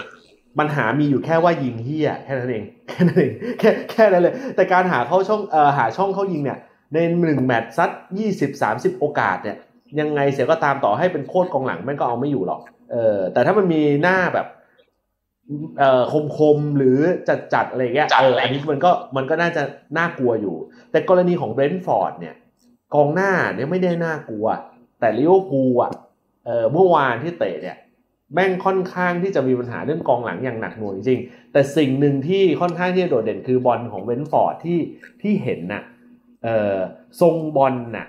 ปัญหามีอยู่แค่ว่ายิงเหี้ยแค่นั้นเองแค่นั้นเองแค่แค่นั้นเลย แต่การหาเข้าช่องเอ่อหาช่องเข้ายิงเนี่ย ในหนึ่งแมตช์ซัดยี่สิบสามสิบโอกาสเนี่ย ยังไงเสียก็ตามต่อให้เป็นโคตรกองหลังแม่งก็เอาไม่อยู่หรอกเออแต่ถ้ามันมีหน้าแบบเอ่อคมคมๆหรือจัดจัดๆอะไรเงี้ยเอออันนี้มันก็มันก็น่าจะน่ากลัวอยู่ แต่กรณีของเบรนท์ฟอร์ดเนี่ย กองหน้าเนี่ยไม่ได้น่ากลัว แต่ลิเวอร์พูลอะเออเมื่อวานที่เตะเนี่ยแม่งค่อนข้างที่จะมีปัญหาเรื่องกองหลังอย่างหนักหน่วงจริง แต่สิ่งหนึ่งที่ค่อนข้างที่จะโดดเด่นคือบอลของเบรนท์ฟอร์ดที่ที่เห็นน่ะเออทรงบอลน่ะ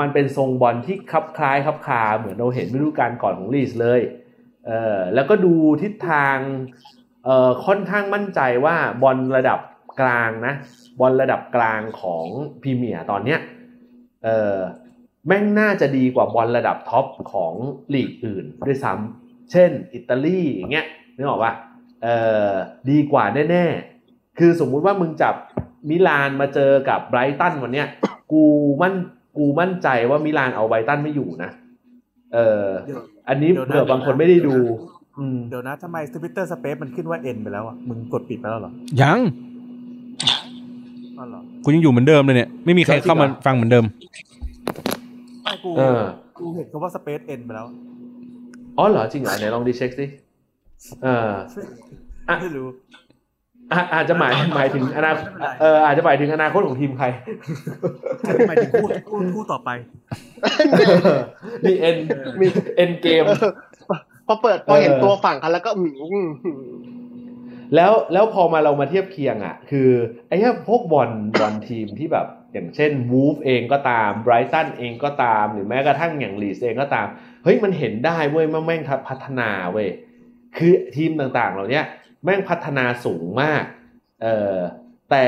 มันเป็นทรงบอลที่คลับคล้ายคลับคลาเหมือนเราเห็นฤดูกาลก่อนของลีดส์เลยเออแล้วก็ดูทิศทางเออค่อนข้างมั่นใจว่าบอลระดับกลางนะบอลระดับกลางของพรีเมียร์ตอนเนี้ย เออแม่งน่าจะดีกว่าบอลระดับท็อปของลีกอื่นด้วยซ้ำเช่นอิตาลีอย่างเงี้ยนึกออกป่ะเออดีกว่าแน่ๆ คือสมมุติว่ามึงจับมิลานมาเจอกับไบรตันวันเนี้ยกูมั่นกูมั่นใจว่ามิลานเอาไบรตันไม่อยู่นะ เออเดี๋ยวอันนี้เดี๋ยวนะเผื่อบางคนไม่ได้ดูอืมเดี๋ยวนะทำไม Twitter Space มันขึ้นว่า End ไปแล้วอะ มึงกดปิดไปแล้วเหรอ ยังอ๋อเหรอ กูยังอยู่เหมือนเดิมเลยเนี่ย ไม่มีใครเข้ามาฟังเหมือนเดิมไม่กูเออกูเห็นคำว่าสเปซ N ไปแล้ว อ๋อเหรอจริงเหรอไหนลองดีเช็คสิเอออะไม่รู้อะอาจจะหมายหมายถึงอนาคตเอออาจจะหมายถึงอนาคตของทีมใครหมายถึงคู่คู่คู่ต่อไปมีเอ็นมีเอ็นเกมเออพอเปิดพอเห็นเออตัวฝั่งกันแล้วก็อืมอืมอืม แล้วแล้วพอมาเรามาเทียบเคียงอะ คือไอ้พวกบอลบอลทีมที่แบบอย่างเช่นวูฟเองก็ตามไบรตันเองก็ตาม หรือแม้กระทั่งอย่างลีสเองก็ตาม เฮ้ยมันเห็นได้เว้ยแม่งพัฒนาเว้ยคือทีมต่างๆ เหล่าเนี้ยแม่งพัฒนาสูงมากเออแต่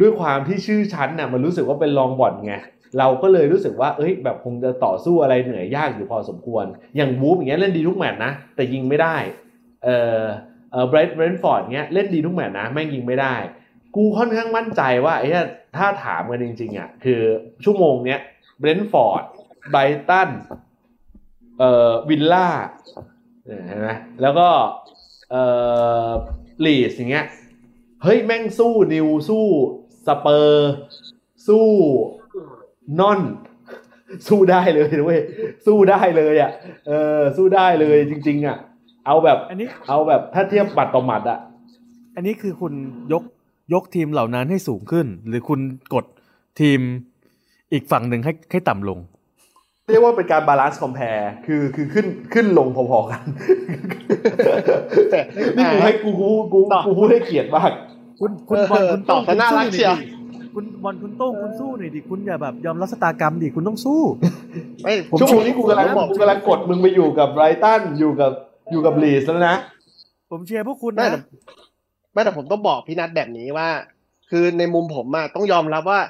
ด้วยความที่ชื่อชั้นน่ะมันรู้สึกว่าเป็นรองบอลไงเราก็เลยรู้สึกว่า เอ้ย แบบคงจะต่อสู้อะไรเหนื่อยยากอยู่พอสมควร อย่างวูฟอย่างเงี้ยเล่นดีทุกแมตช์นะ แต่ยิงไม่ได้ เออ เออเบรดเบรนฟอร์ดเงี้ยเล่นดีทุกแมตช์นะแม่งยิงไม่ได้ กูค่อนข้างมั่นใจว่าไอ้ที่ถ้าถามกันจริงๆอะคือชั่วโมงเนี้ยเบรนฟอร์ดไบรตันเอ่อวิลล่าเห็นไหมแล้วก็เอ่อลีดส์อย่างเงี้ยเฮ้ยแม่งสู้นิวสู้สเปอร์สู้นอนสู้ได้เลยนะเว้ยสู้ได้เลยอะเออสู้ได้เลยจริง ๆ อะ เอาแบบอันนี้เอาแบบถ้าเทียบบัตรต่อหมัดอะอันนี้คือคุณยกยกทีมเหล่านั้นให้สูงขึ้น หรือคุณกดทีมอีกฝั่งหนึ่งให้ให้ต่ำลง เรียกว่าเป็นการบาลานซ์คอมเพลคือคือขึ้นขึ้นลงพอๆกันแต่นี่กูให้กูกูกูต่อกูพูดให้เกียรติมาก คุณคุณเออบอลคุณตโต้อบงซะน่ารักคุณเชียวสู้หน่อดิคุณบอลคุณโต้งคุณสู้หน่อยดิคุณอย่าแบบยอมรับสตากรรมดิคุณต้องสู้ไม่ชั่วโมงนี้กูกำลังผมบอกกูกำลังกดมึงไปอยู่กับไบรตันอยู่กับ อยู่กับลีดส์แล้วนะ ผมเชียร์พวกคุณไม่นะแต่ไม่แต่ผมต้องบอกพี่นัทแบบนี้ว่า คือในมุมผมอะต้องยอมรับว่า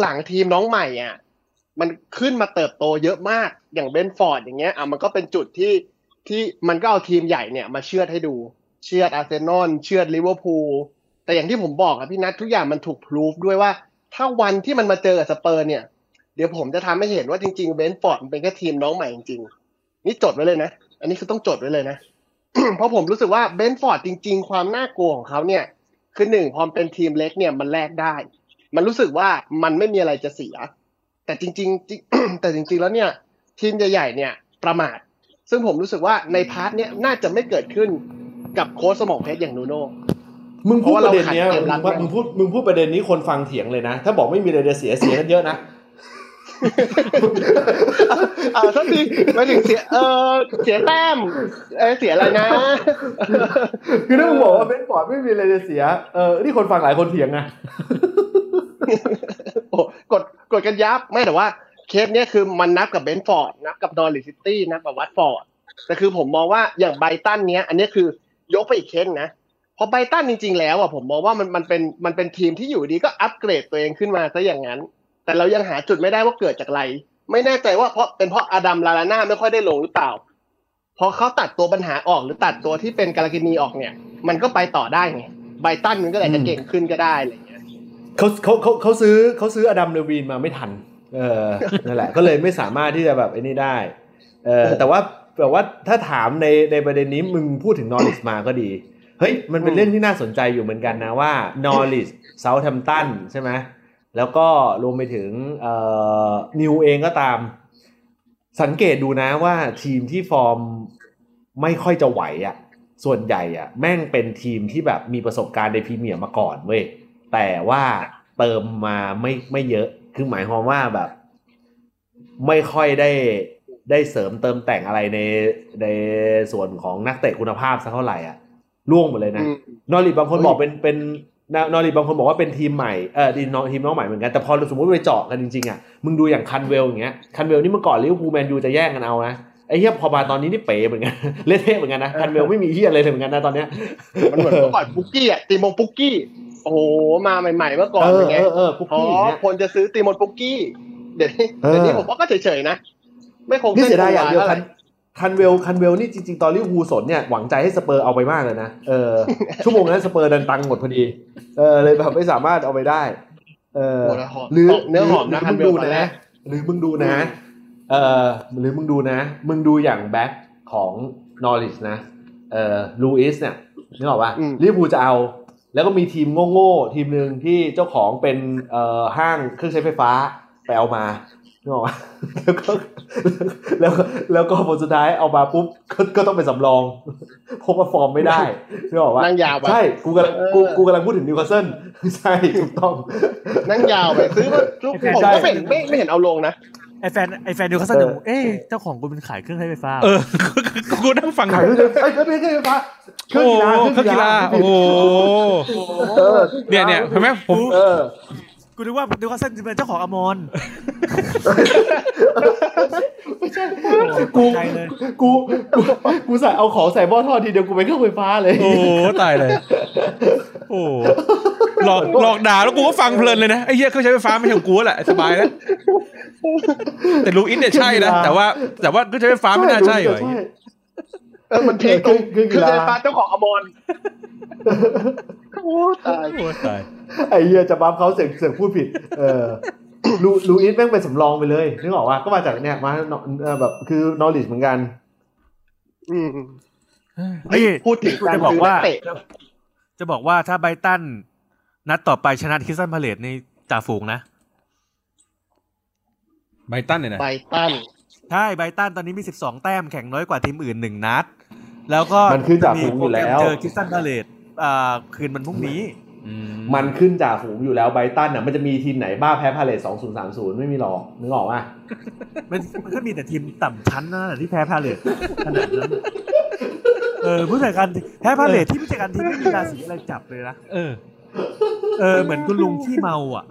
หลังๆทีมน้องใหม่อะมันขึ้นมาเติบโตเยอะมากอย่างเบรนท์ฟอร์ดอย่างเงี้ยอะมันก็เป็นจุดที่ที่มันก็เอาทีมใหญ่เนี่ยมาเชื่อดให้ดู เชื่อดอาร์เซนอลเชื่อดลิเวอร์พูลแต่อย่างที่ผมบอกอะพี่นัททุกอย่างมันถูก prove ด้วยว่า ถ้าวันที่มันมาเจอกับสเปอร์เนี่ย เดี๋ยวผมจะทำให้เห็นว่าจริงๆเบรนท์ฟอร์ดมันเป็นแค่ทีมน้องใหม่จริงๆนี่จดไว้เลยนะ อันนี้คือต้องจดไว้เลยนะ เพราะผมรู้สึกว่าเบรนท์ฟอร์ดจริง ๆ ความน่ากลัวของเขาเนี่ยคือหนึ่งพอเป็นทีมเล็กเนี่ยมันแลกได้ มันรู้สึกว่ามันไม่มีอะไรจะเสีย แต่จริงๆจริงแต่จริง ๆ แล้วเนี่ย ทีมใหญ่ๆเนี่ยประมาท ซึ่งผมรู้สึกว่าใน part เนี่ยน่าจะไม่เกิดขึ้นกับโค้ชสมองเพชรอย่างนูโน่มึงพูดประเด็นเนี้ยเพราะว่าเราขัดเกมรับมึงมึงพูดมึงพูดประเด็นนี้คนฟังเถียงเลยนะ ถ้าบอกไม่มีอะไรจะเสียเสียกันเยอะนะเออสักทีไม่ถึงเสียเออเสียแต้มเออเสียอะไรนะคือถ้ามึงบอกว่าเบรนท์ฟอร์ดไม่มีอะไรจะเสียเออนี่คนฟังหลายคนเถียงนะโอ้กดกดกันยับไม่แต่ว่า เคสเนี้ยคือมันนับกับเบรนท์ฟอร์ดนับกับนอริชซิตี้นับกับวัตฟอร์ดแต่คือผมมองว่าอย่างไบรตันเนี้ย อันเนี้ยคือยกไปอีกเคสนะเพราะไบรตันจริงๆแล้วอะผมมองว่ามันมันเป็นมันเป็นทีมที่อยู่ดีก็อัปเกรดตัวเองขึ้นมาซะอย่างนั้น แต่เรายังหาจุดไม่ได้ว่าเกิดจากอะไร ไม่แน่ใจว่าเพราะเป็นเพราะอาดัมลาลาน่าไม่ค่อยได้ลงหรือเปล่าพอเขาตัดตัวปัญหาออกหรือตัดตัวที่เป็นการากินีออกเนี่ย มันก็ไปต่อได้ไงไบตันมันก็อาจจะเก่งขึ้นก็ได้อะไรอย่างเงี้ยเขาเขาเขาเขาซื้อเขาซื้ออดัมเลวีนมาไม่ทัน เออนั่นแหละ ก็เลยไม่สามารถที่จะแบบไอ้นี่ได้ เออแต่ว่าแต่ว่าถ้าถามในในประเด็นนี้มึงพูดถึงนอริชมาก็ดี เฮ้ย มันเป็นเรื่องที่น่าสนใจอยู่เหมือนกันนะว่านอริชเซาท์แฮมป์ตันใช่ไหม แล้วก็รวมไปถึงเอ่อนิวเองก็ตาม สังเกตดูนะว่าทีมที่ฟอร์มไม่ค่อยจะไหวอะส่วนใหญ่อะแม่งเป็นทีมที่แบบมีประสบการณ์ในพรีเมียร์มาก่อนเว้ยแต่ว่าเติมมาไม่ไม่เยอะ คือหมายความว่าแบบ ไม่ค่อยได้ได้เสริมเติมแต่งอะไรในในส่วนของนักเตะคุณภาพสักเท่าไหร่อะล่วงหมดเลยนะอืมนอริบางคนเฮ้ยบอกเป็นเป็น นอริบางคนบอกว่าเป็นทีมใหม่เออทีมน้องทีมน้องใหม่เหมือนกันแต่พอสมมติไปเจาะกันจริงๆอะมึงดูอย่างคันเวลอย่างเงี้ยคันเวลนี่เมื่อก่อนลิเวอร์พูลแมนยูจะแย่งกันเอานะไอ้เหี้ยพอมาตอนนี้นี่เป๋เหมือนกันเละเทะเหมือนกันนะคันเวลไม่มีเหี้ยอะไรเลยเหมือนกันนะตอนเนี้ยมันเหมือนเมื่อก่อนปุกกี้อะตีมงปุกกี้โอ้โหมาใหม่ๆเมื่อก่อนเอเป็อนไงเออเออปุ๊กอ๋อกี้อย่างเงี้ยคนจะซื้อตีมงปุกกี้เดี๋ยวนี้เออเดี๋ยวนี้ผมว่าก็เฉยๆนะ ไม่คงนี่เสียดายอย่างเดียวท่คัน คันเวลคันเวลนี่จริง ๆ ตอนลิเวอร์พูลสนเนี่ยหวังใจให้สเปอร์เอาไปมากเลยนะเออชั่วโมงนั้นสเปอร์ดันตังค์หมดพอดีเออเลยแบบไม่สามารถเอาไปได้ เออโอ้โหแล้วหอมหรือเนื้อหอมนะหคัรืนอเวมึงลดูตอนแรนะกหรือมึงดูนะเออหรือมึงดูนะ มึงดูอย่างแบ็คของนอริชนะเออลูอิสเนี่ยนึกออกป่ะอืมลิเวอร์พูลจะเอา แล้วก็มีทีมโง่ๆทีมหนึ่งที่เจ้าของเป็นเอ่อห้างเครื่องใช้ไฟฟ้าไปเอามา นึกออกปะแล้วก็แล้วก็แล้วก็ผลสุดท้ายเอามาปุ๊บก็ก็ต้องเป็นสำรองเพราะว่าฟอร์มไม่ได้นึกออกปะนั่งยาวไปใช่กูกำลังกูเออกูกำลังพูดถึงนิวคาสเซิลใช่ถูกต้องนั่งยาวไปซื้อมาผมใช่ก็ไม่เห็นไม่ไม่เห็นเอาลงนะไอ้แฟนไอ้แฟนนิวคาสเซิลเอ๊ะเจ้าของกูเป็นขายเครื่องใช้ไฟฟ้าเออกูนั่งฟังขายเครื่องไอ้ยไม่ใช่ไฟฟ้าเครื่องโอ้กีฬาเครื่องกีฬาโอ้โหเออเนี่ยเนี่ยเห็นไหมผมเออ กูนึกว่านิวคาสเซิลจะเป็นเจ้าของอมรไม่ใช่กูกูใจเลยกูกูกูใส่เอาของใส่หม้อทอดทีเดียวกูเป็นเครื่องไฟฟ้าเลย โอ้โหตายเลย โอ้โหหลอกหลอกด่าแล้วกูก็ฟังเพลินเลยนะไอ้เหี้ยเครื่องใช้ไฟฟ้าไม่ใช่ของกูแหละสบายแล้วแต่ลูอินเนี่ยใช่นะแต่ว่า แต่ว่าเครื่องใช้ไฟฟ้าไม่น่าใช่เหรอ เออมันเพลงตรงเครื่องกีคือฬาเดนฟ้าเจ้าของอมรโอ้ตายโอ้ตายไอ้เหี้ยจะบัฟเขาเสียงเสียงพูดผิด เออลูลูอิสแม่งเป็นสำรองไปเลยนึกออกว่าก็มาจากเนี่ยมาเอ่อแบบคือ knowledge เหมือนกันอืมนี่พูดถึงการจะบอกว่าซื้นัเตะจะบอกว่าถ้าไบรตัน นัดต่อไปชนะคริสตัลพาเลซนี่จ่าฝูงนะไบรตันเนี่ยนะไบรตันใช่ไบรตันตอนนี้มี12แต้มแข่งน้อยกว่าทีมอื่นหนึ่งนัด แล้วก็มันขึ้นจากฝูงอยู่แล้วเจอคริสตัลพาเลซอ่าคืนมันพรุ่งนี้อืมันขึ้นจากฝูงอยู่แล้วไบรตันอะมันจะมีทีมไหนบ้าแพ้พาเลซสองศูนย์สามศูนย์ไม่มีหรอกนึกออกป่ะมันมันก็มีแต่ทีมต่ำชั้นนะที่แพ้พาเลซตขนาดนั้นเออผู้จัดการแพ้พาเลซที่ผู้จัดการทีมไม่มีราศีอะไรจับเลยนะเออ เออ เหมือนคุณลุงขี้เมาอะ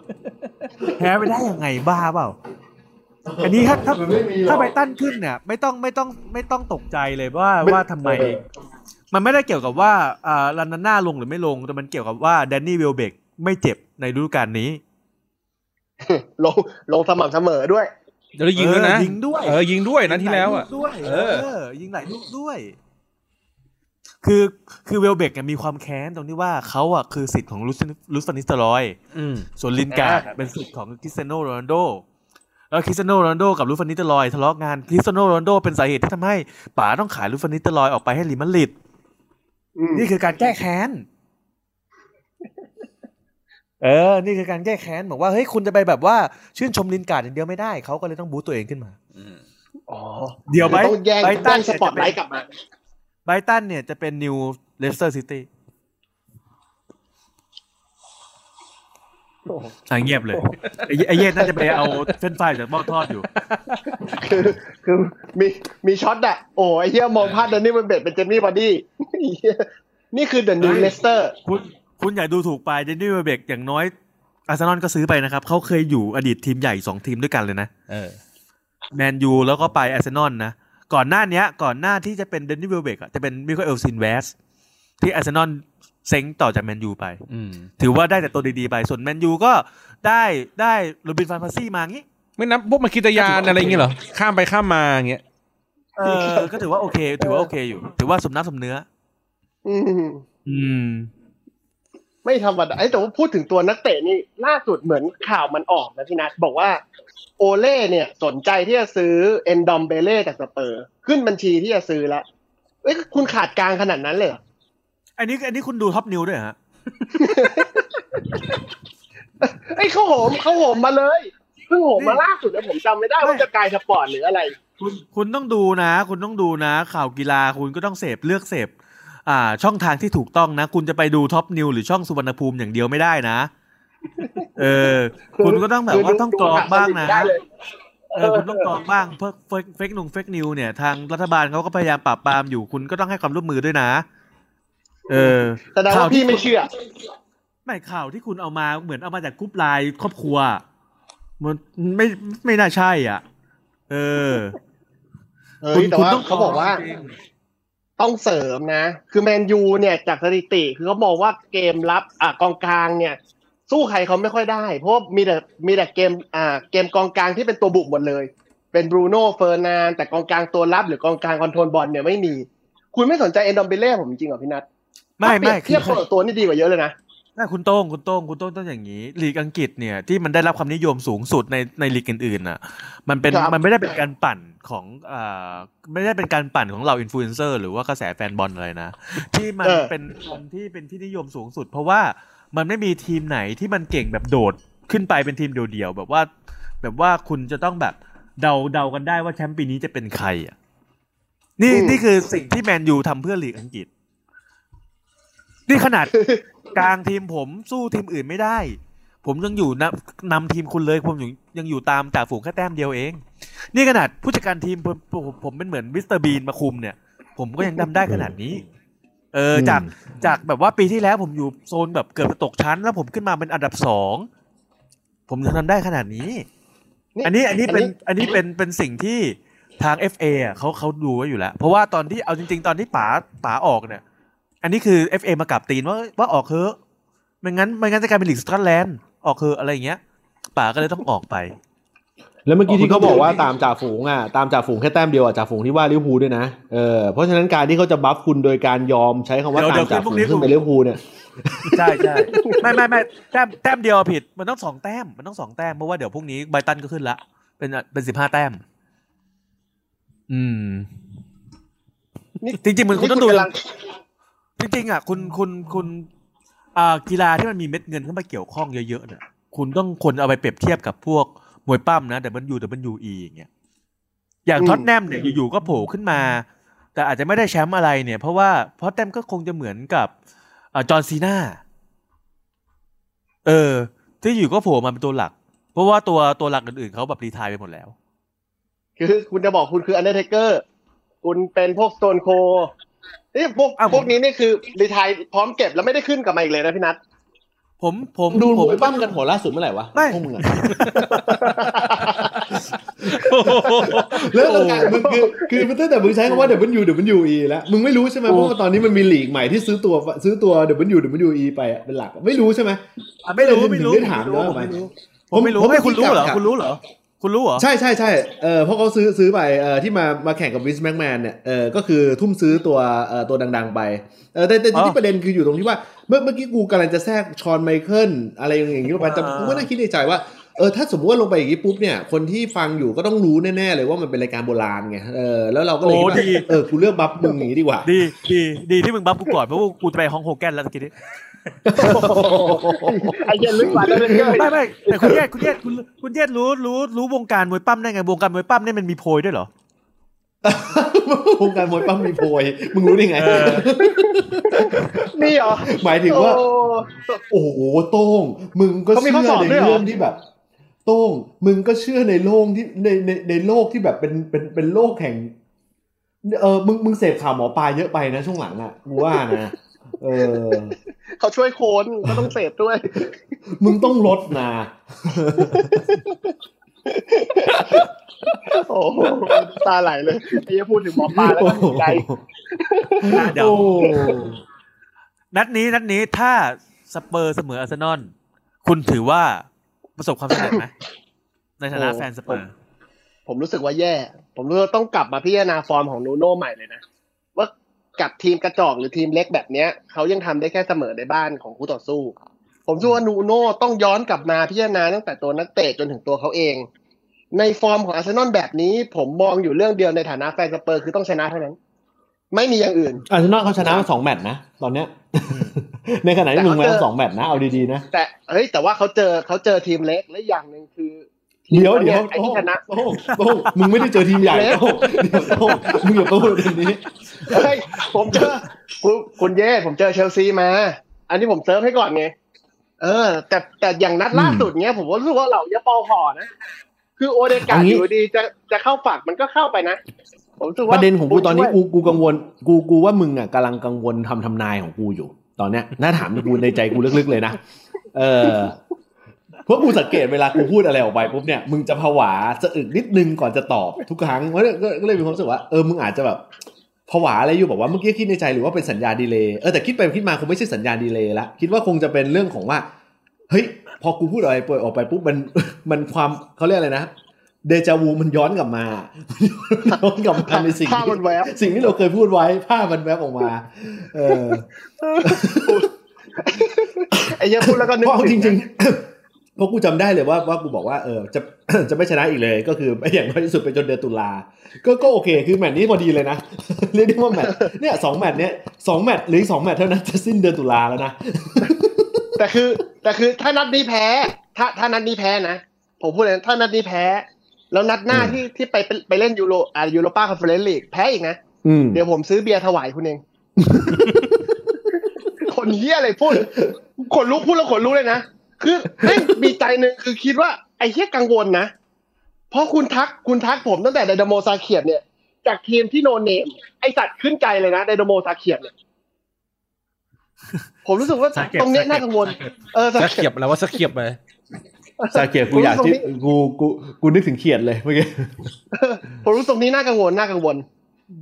แพ้ไปได้ยังไงบ้าเปล่า อันนี้ถ้าถ้ามันไม่มีหรอกถ้าไบรตันขึ้นเนี่ย ไม่ต้องไม่ต้องไม่ต้องตกใจเลยว่าว่าทำไม มันไม่ได้เกี่ยวกับว่าอ่าลัลลาน่าลงหรือไม่ลง แต่มันเกี่ยวกับว่าแดนนี่เวลเบกไม่เจ็บในฤดูกาลนี้ ลงลงสม่ำเสมอด้วยเดี๋ยวยิงด้วยนะเออยิงด้วยเออยิงด้วยนะที่แล้วอะยิงหายลูกด้วยเอเอออ ยิงหลายลูกด้วย คือคือเวลเบกเนี่ยมีความแค้นตรงที่ว่าเขาอะคือศิษย์ของรุดรุดฟานนิสเตลรอยอืมส่วนลินการ์ดอ่าเป็นศิษย์ของคริสเตียโนโรนัลโด แล้วคริสเตียโนโรนัลโดกับรุดฟานนิสเตลรอยทะเลาะกันคริสเตียโนโรนัลโดเป็นสาเหตุที่ทำให้ป๋าต้องขายรุดฟานนิสเตลรอยออกไปให้เรอัลมาดริดอืมนี่คือการแก้แค้นเออ นี่คือการแก้แค้นบอกว่าเฮ้ยคุณจะไปแบบว่าชื่นชมลินการ์ดอย่างเดียวไม่ได้เขาก็เลยต้องบูตตัวเองขึ้นมาอ๋อ เดี๋ยวไบรต้องแย่งไบรตัแย่นงสปอตไลท์กลับมาไบรตันเนี่ยจะเป็นนิวเลสเตอร์ซิตี้ อะเงียบเลยไอ้ไอ้เย็นน่าจะไปเอาเส้นไฟจากหม้อทอดอยู่ คือคือมีมีช็อตอะโอ้ไอ้เหี้ยมองพลาดเดนนี่มันเบ็ดเป็นเจนนี่บอดี้ไอ้เหี้ยนี่คือ the new เฮ้ยเลสเตอร์คุณคุณอย่าดูถูกไปเดนนี่เวเบกอย่างน้อยอาร์เซนอลก็ซื้อไปนะครับเขาเคยอยู่อดีตทีมใหญ่สองทีมด้วยกันเลยนะเออแมนยูแล้วก็ไปอาร์เซนอลนะก่อนหน้าเนี้ยก่อนหน้าที่จะเป็นเดนนี่เวลเบกอะจะเป็นมิกาเอลซิลแวสต์ที่อาร์เซนอล เซ้งต่อจากแมนยูไปอืมถือว่าได้แต่ตัวดีๆไป ส่วนแมนยูก็ได้ได้โรบินฟานเพอร์ซี่มางี้ ไม่นับพวกมคิตาร์ยานอะไรอย่างเงี้ยเหรอ ข้ามไปข้ามมาอย่างเงี้ยเออ ก็ถือว่าโอเค ถือว่าโอเคอยู่ ถือว่าสมน้ำสมเนื้อ อืมอืมไม่ธรรมดาไอ้ยแต่ว่าพูดถึงตัวนักเตะนี่ล่าสุดเหมือนข่าวมันออกนะพี่นัทบอกว่า โอเล่เนี่ย สนใจที่จะซื้อเอนดอมเบเล่จากสเปอร์ ขึ้นบัญชีที่จะซื้อแล้วเอ้ยคุณขาดกลางขนาดนั้นเลยเหรอ อันนี้อันนี้คุณดู Top News ด้วยเหรอฮะไอ้ยเขาโหมเขาโหมมาเลยเพิ่งโหมมาล่าสุดแล้วผมจำไม่ได้ว่าจะ Sky Sports หรืออะไร คุณคุณต้องดูนะ คุณต้องดูนะ ข่าวกีฬาคุณก็ต้องเสพเลือกเสพอ่า ช่องทางที่ถูกต้องนะ คุณจะไปดู Top News หรือช่องสุวรรณภูมิอย่างเดียวไม่ได้นะ เออ คุณก็ต้องแบบว่าต้องกรองบ้างนะได้เลยเออคุณต้องกรองบ้างเพื่อ fake fake news fake news เนี่ยทางรัฐบาลเขาก็พยายามปราบปรามอยู่คุณก็ต้องให้ความร่วมมือด้วยนะ เออแสดงว่าพี่ไม่เชื่อ ไม่ข่าวที่คุณเอามาเหมือนเอามาจากกรุ๊ปไลน์ครอบครัว มันไม่ไม่น่าใช่ อะ เออเฮ้ยแต่ว่าคุณเขาบอกว่าจริงต้องเสริมนะ คือแมนยูเนี่ยจากสถิติ คือเขามองว่าเกมรับอ่ากองกลางเนี่ยสู้ใครเขาไม่ค่อยได้ เพราะว่ามีแต่มีแต่เกมอ่าเกมกองกลางที่เป็นตัวบุกหมดเลย เป็นบรูโน่เฟอร์นานเดสแต่กองกลางตัวรับหรือกองกลาง control บอลเนี่ยไม่มี คุณไม่สนใจเอนดอมเบเล่ผมจริงเหรอพี่นัท ไม่ไม่ถ้าเปรียบเทียบคนละตัวนี่ดีกว่าเยอะเลยนะไม่คุณโต้งคุณโต้งคุณโต้งต้องอย่างนี้ลีกอังกฤษเนี่ยที่มันได้รับความนิยมสูงสุดในในลีกอื่นๆน่ะ มันเป็นครับมันไม่ได้เป็นการปั่นของอ่าไม่ได้เป็นการปั่นของเราอินฟลูเอนเซอร์หรือว่ากระแสแฟนบอลอะไรนะ ที่มันเป็นคนที่เป็นที่นิยมสูงสุด เพราะว่ามันไม่มีทีมไหนที่มันเก่งแบบโดดขึ้นไปเป็นทีมเดี่ยวๆแบบว่า แบบว่าคุณจะต้องแบบเดาเดากันได้ว่าแชมป์ปีนี้จะเป็นใครอะนี่อืมนี่คือสิ่งที่แมนยูทำเพื่อลีกอังกฤษ นี่ขนาดกลางทีมผมสู้ทีมอื่นไม่ได้ ผมยังอยู่นำนำทีมคุณเลยผมอยู่ยังอยู่ตามจ่าฝูงแค่แต้มเดียวเอง นี่ขนาดผู้จัดการทีมผมผมผมเป็นเหมือนมิสเตอร์บีนมาคุมเนี่ย ผมก็ยังทำได้ขนาดนี้ เอออืมจากจากแบบว่าปีที่แล้วผมอยู่โซนแบบเกือบจะตกชั้น แล้วผมขึ้นมาเป็นอันดับสองผมยังทำได้ขนาดนี้ อันนี้อันนี้เป็นอันนี้เป็นเป็นสิ่งที่ทาง FA อะเขาเขาดูไว้อยู่แล้ว เพราะว่าตอนที่เอาจริง ๆ ตอนที่ป๋าป๋าออกเนี่ย อันนี้คือ FA มากราบตีนว่าว่าออกเถอะไม่งั้นไม่งั้นจะกลายเป็นลีกสกอตแลนด์ออกเถอะอะไรอย่างเงี้ยป๋าก็เลยต้องออกไป แล้วเมื่อกี้ที่เขาบอกว่าตามจ่าฝูงอะตามจ่าฝูงแค่แต้มเดียวอะจ่าฝูงที่ว่าลิเวอร์พูลด้วยนะเออเพราะฉะนั้นการที่เขาจะบัฟคุณโดยการยอมใช้คำว่าเดี๋ยวตามจ่าฝูงเดี๋ยวขึ้นไปลิเวอร์พูลเนี่ยใช่ใช่ไม่ไม่ไม่แต้มแต้มเดียวผิดมันต้องสองแต้มมันต้องสองแต้มเพราะว่าเดี๋ยวพรุ่งนี้ไบรตันก็ขึ้นละเป็นเป็นสิบห้าแต้ม อืมนี่จริงๆมันคุณต้องดูนี่กำลัง จริงๆอะคุณคุณคุณอ่ากีฬาที่มันมีเม็ดเงินเข้ามาเกี่ยวข้องเยอะๆเนี่ยคุณต้องคนเอาไปเปรียบเทียบกับพวกมวยปั้มนะ W W E อย่างเงี้ยอย่างอืมท็อตแนมเนี่ยอยู่ๆก็โผล่ขึ้นมา แต่อาจจะไม่ได้แชมป์อะไรเนี่ย เพราะว่าท็อตแนมก็คงจะเหมือนกับอ่าจอห์นซีนาเออ ที่อยู่ก็โผล่มาเป็นตัวหลัก เพราะว่าตัวตัวหลักอื่นๆเขาแบบ retire ไปหมดแล้ว คือคุณจะบอกคุณคืออันเดอร์เทเกอร์คุณเป็นพวกสโตนโคลด์ นี่พวกอ้าวผมพวกนี้นี่คือ retire พร้อมเก็บแล้วไม่ได้ขึ้นกลับมาอีกเลยนะพี่นัทผมผมดูผมมวยปล้ำกันหัวล่าสุดเมื่อไหร่วะไม่พวกมึงอะแล้วแล้วการมึงคือคือมันตั้งแต่มึงใช้คำว่า W W E แล้วมึงไม่รู้ใช่ไหมเพราะว่าตอนนี้มันมีลีกใหม่ที่ซื้อตัวซื้อตัว W W E ไปอะเป็นหลักไม่รู้ใช่ไหมอะไม่รู้ไม่รู้ถึงได้ถามไม่รู้แล้วผมไม่รู้ผมผมไม่รู้ผมไม่คุณรู้เหรอกับคุณรู้เหรอ คุณรู้เหรอ ใช่ใช่ใช่เออเพราะเขาซื้อซื้อไปเออที่มามาแข่งกับวิสแมกแมนเนี่ยเออก็คือทุ่มซื้อตัวเออตัวดังๆไปเออแต่แต่อ๋อที่ประเด็นคืออยู่ตรงที่ว่า เมื่อเมื่อกี้กูกำลังจะแทรกชอนไมเคิลอะไรอย่างนี้ลงไปแต่อ่ากูก็นั่งคิดในใจว่าเออถ้าสมมติว่าลงไปอย่างนี้ปุ๊บเนี่ยคนที่ฟังอยู่ก็ต้องรู้แน่ๆเลยว่ามันเป็นรายการโบราณไงเออแล้วเราก็เลยคิดว่าเออกูเลือกบัฟมึงอย่างนี้ดีกว่า ดีดีดีที่มึงบัฟกูก่อนเพราะว่ากูจะไปฮัลค์โฮแกนแล้วตะกี้นี้ ไอ้เหี้ยลึกกว่าอันเดอร์เทเกอร์ไม่ไม่แต่คุณเยศคุณเยศคุณคุณเยศรู้รู้รู้วงการมวยปล้ำได้ไงวงการมวยปล้ำเนี่ยมันมีโพยด้วยเหรอวงการมวยปล้ำมีโพยมึงรู้ได้ไงเออนี่เหรอหมายถึงว่า โอ้โอ้โหโต้งมึงก็เขามีเชื่ข้อสออบในด้วยเหรอเรื่องที่แบบโต้งมึงก็เชื่อในโลกที่ในในในโลกที่แบบเป็นเป็นเป็นโลกแห่ง เออมึงมึงเสพข่าวหมอปลาเยอะไปนะช่วงหลังอะกูว่านะ เออเขาช่วยโคนก็ต้องเสพด้วย มึงต้องลดนะโอ้โหตาไหลเลยไอ้เหี้ยพูดถึงหมอปลาแล้วก็เห็นใจเดี๋ยวโอ้นัดนี้นัดนี้ถ้าสเปอร์เสมออาร์เซนอลคุณถือว่าประสบความสำเร็จไหมในฐานะโอ้แฟนสเปอร์ ผมรู้สึกว่าแย่ ผมรู้สึกว่าต้องกลับมาพิจารณาฟอร์มของนูโน่ใหม่เลยนะว่า กับทีมกระจอกหรือทีมเล็กแบบเนี้ยเขายังทำได้แค่เสมอในบ้านของคู่ต่อสู้ ผมเชื่อว่านูโน่ต้องย้อนกลับมาพิจารณาตั้งแต่ตัวนักเตะจนถึงตัวเขาเอง ในฟอร์มของอาร์เซนอลแบบนี้ ผมมองอยู่เรื่องเดียวในฐานะแฟนสเปอร์คือต้องชนะเท่านั้น ไม่มีอย่างอื่นอาร์เซนอลเขาชนะมาสองแมตช์นะตอนเนี้ยในขณะที่มึงแพ้มาสองแมตช์นะเอาดีๆนะแต่เฮ้ยแต่ว่าเขาเจอเขาเจอทีมเล็กและอย่างหนึ่งคือทีม เดี๋ยวขาเดี๋ยวไอ้ที่ชนะโต้งโต้งมึงไม่ได้เจอทีมใหญ่โต้งเดี๋ยวโต้งมึงอย่าพูดแบบนี้เฮ้ยผมเจอคุณคุณเย่ผมเจอเชลซีมา อันนี้ผมเซิร์ฟให้ก่อนไงเออ แต่แต่อย่างนัดล่าสุดเนี้ยผมก็รู้สึกว่าเหล่าเยาเปาห่อนะคือโอเดการ์ดเอางี้อยู่ดีจะจะเข้าฝักมันก็เข้าไปนะผมรู้สึกปว่าระเด็นของกูตอนนี้บุญกูกูกังวล กูกูว่ามึงอะกำลังกังวลทำทำนายของกูอยู่ ตอนเนี้ยน่าถามกูในใจกูลึกๆเลยนะเออ เพราะกูสังเกตเวลากูพูดอะไรออกไปปุ๊บเนี่ยมึงจะผวาสะอึกนิดนึงก่อนจะตอบทุกครั้งเพราะก็ก็เลยมีความรู้สึกว่าเออมึงอาจจะแบบผวาอะไรอยู่บอกว่าเมื่อกี้คิดในใจหรือว่าเป็นสัญญาณดีเลย์เออแต่คิดไปคิดมาคงไม่ใช่สัญญาณดีเลย์ละคิดว่าคงจะเป็นเรื่องของว่าเฮ้ยพอกูพูดอะไรปล่อยออกไปปุ๊บมันมันความเขาเรียกอะไรนะเดจาวูมันย้อนกลับมาย้อนกลับมาในสิ่งภาพที่มันแวบสิ่งที่เราเคยพูดไว้ภาพมันแวบออกมา เออไอ้เหี้ยพูดแล้วก็นึกเพราะเอาจถึริงนะๆ เพราะกูจำได้เลยว่าว่ากูบอกว่าเออจะจะไม่ชนะอีกเลย ก็คือไม่อย่างน้อยที่สุดไปจนเดือนตุลาก็ก็โอเค คือแมตช์นี้พอดีเลยนะเรียกได้ว่าแมตช์เนี่ยสองแมตช์เนี้ยสองแมตช์หรืออกสองแมตช์เท่านั้นจะสิ้นเดือนตุลาแล้วนะแต่คือ แต่คือถ้านัดนี้แพ้ ถ้าถ้านัดนี้แพ้นะผมพูดเลยนะถ้านัดนี้แพ้ แล้วนัดหน้าอืมที่ที่ไปไปไปเล่นยูโรอ่ายูโรป้าคอนเฟอเรนซ์ลีกแพ้อีกนะอืมเดี๋ยวผมซื้อเบียร์ถวายคุณเองคนเฮียอะไรพูดขนลุกพูดแล้วขนลุกเลยนะ คือแม่งมีใจหนึ่งคือคิดว่าไอ้เฮียกังวลนะ เพราะคุณทักคุณทักผมตั้งแต่ไดนาโมซาเคียดเนี่ย จากทีมที่ no name ไอสัตว์ขึ้นใจเลยนะไดนาโมซาเคียดเนี่ยผมรู้สึกว่าซาเกียตรงเนี้ยซาเกียน่ากังวลเออสัซากเคีเขียยบแล้วว่าสักเขียบเลยซาเกียกูอยากที่กูกูกูนึกถึงเขียดเลยเมื่อกี้ผมรู้สึกตรงนี้น่ากังวลน่ากังวล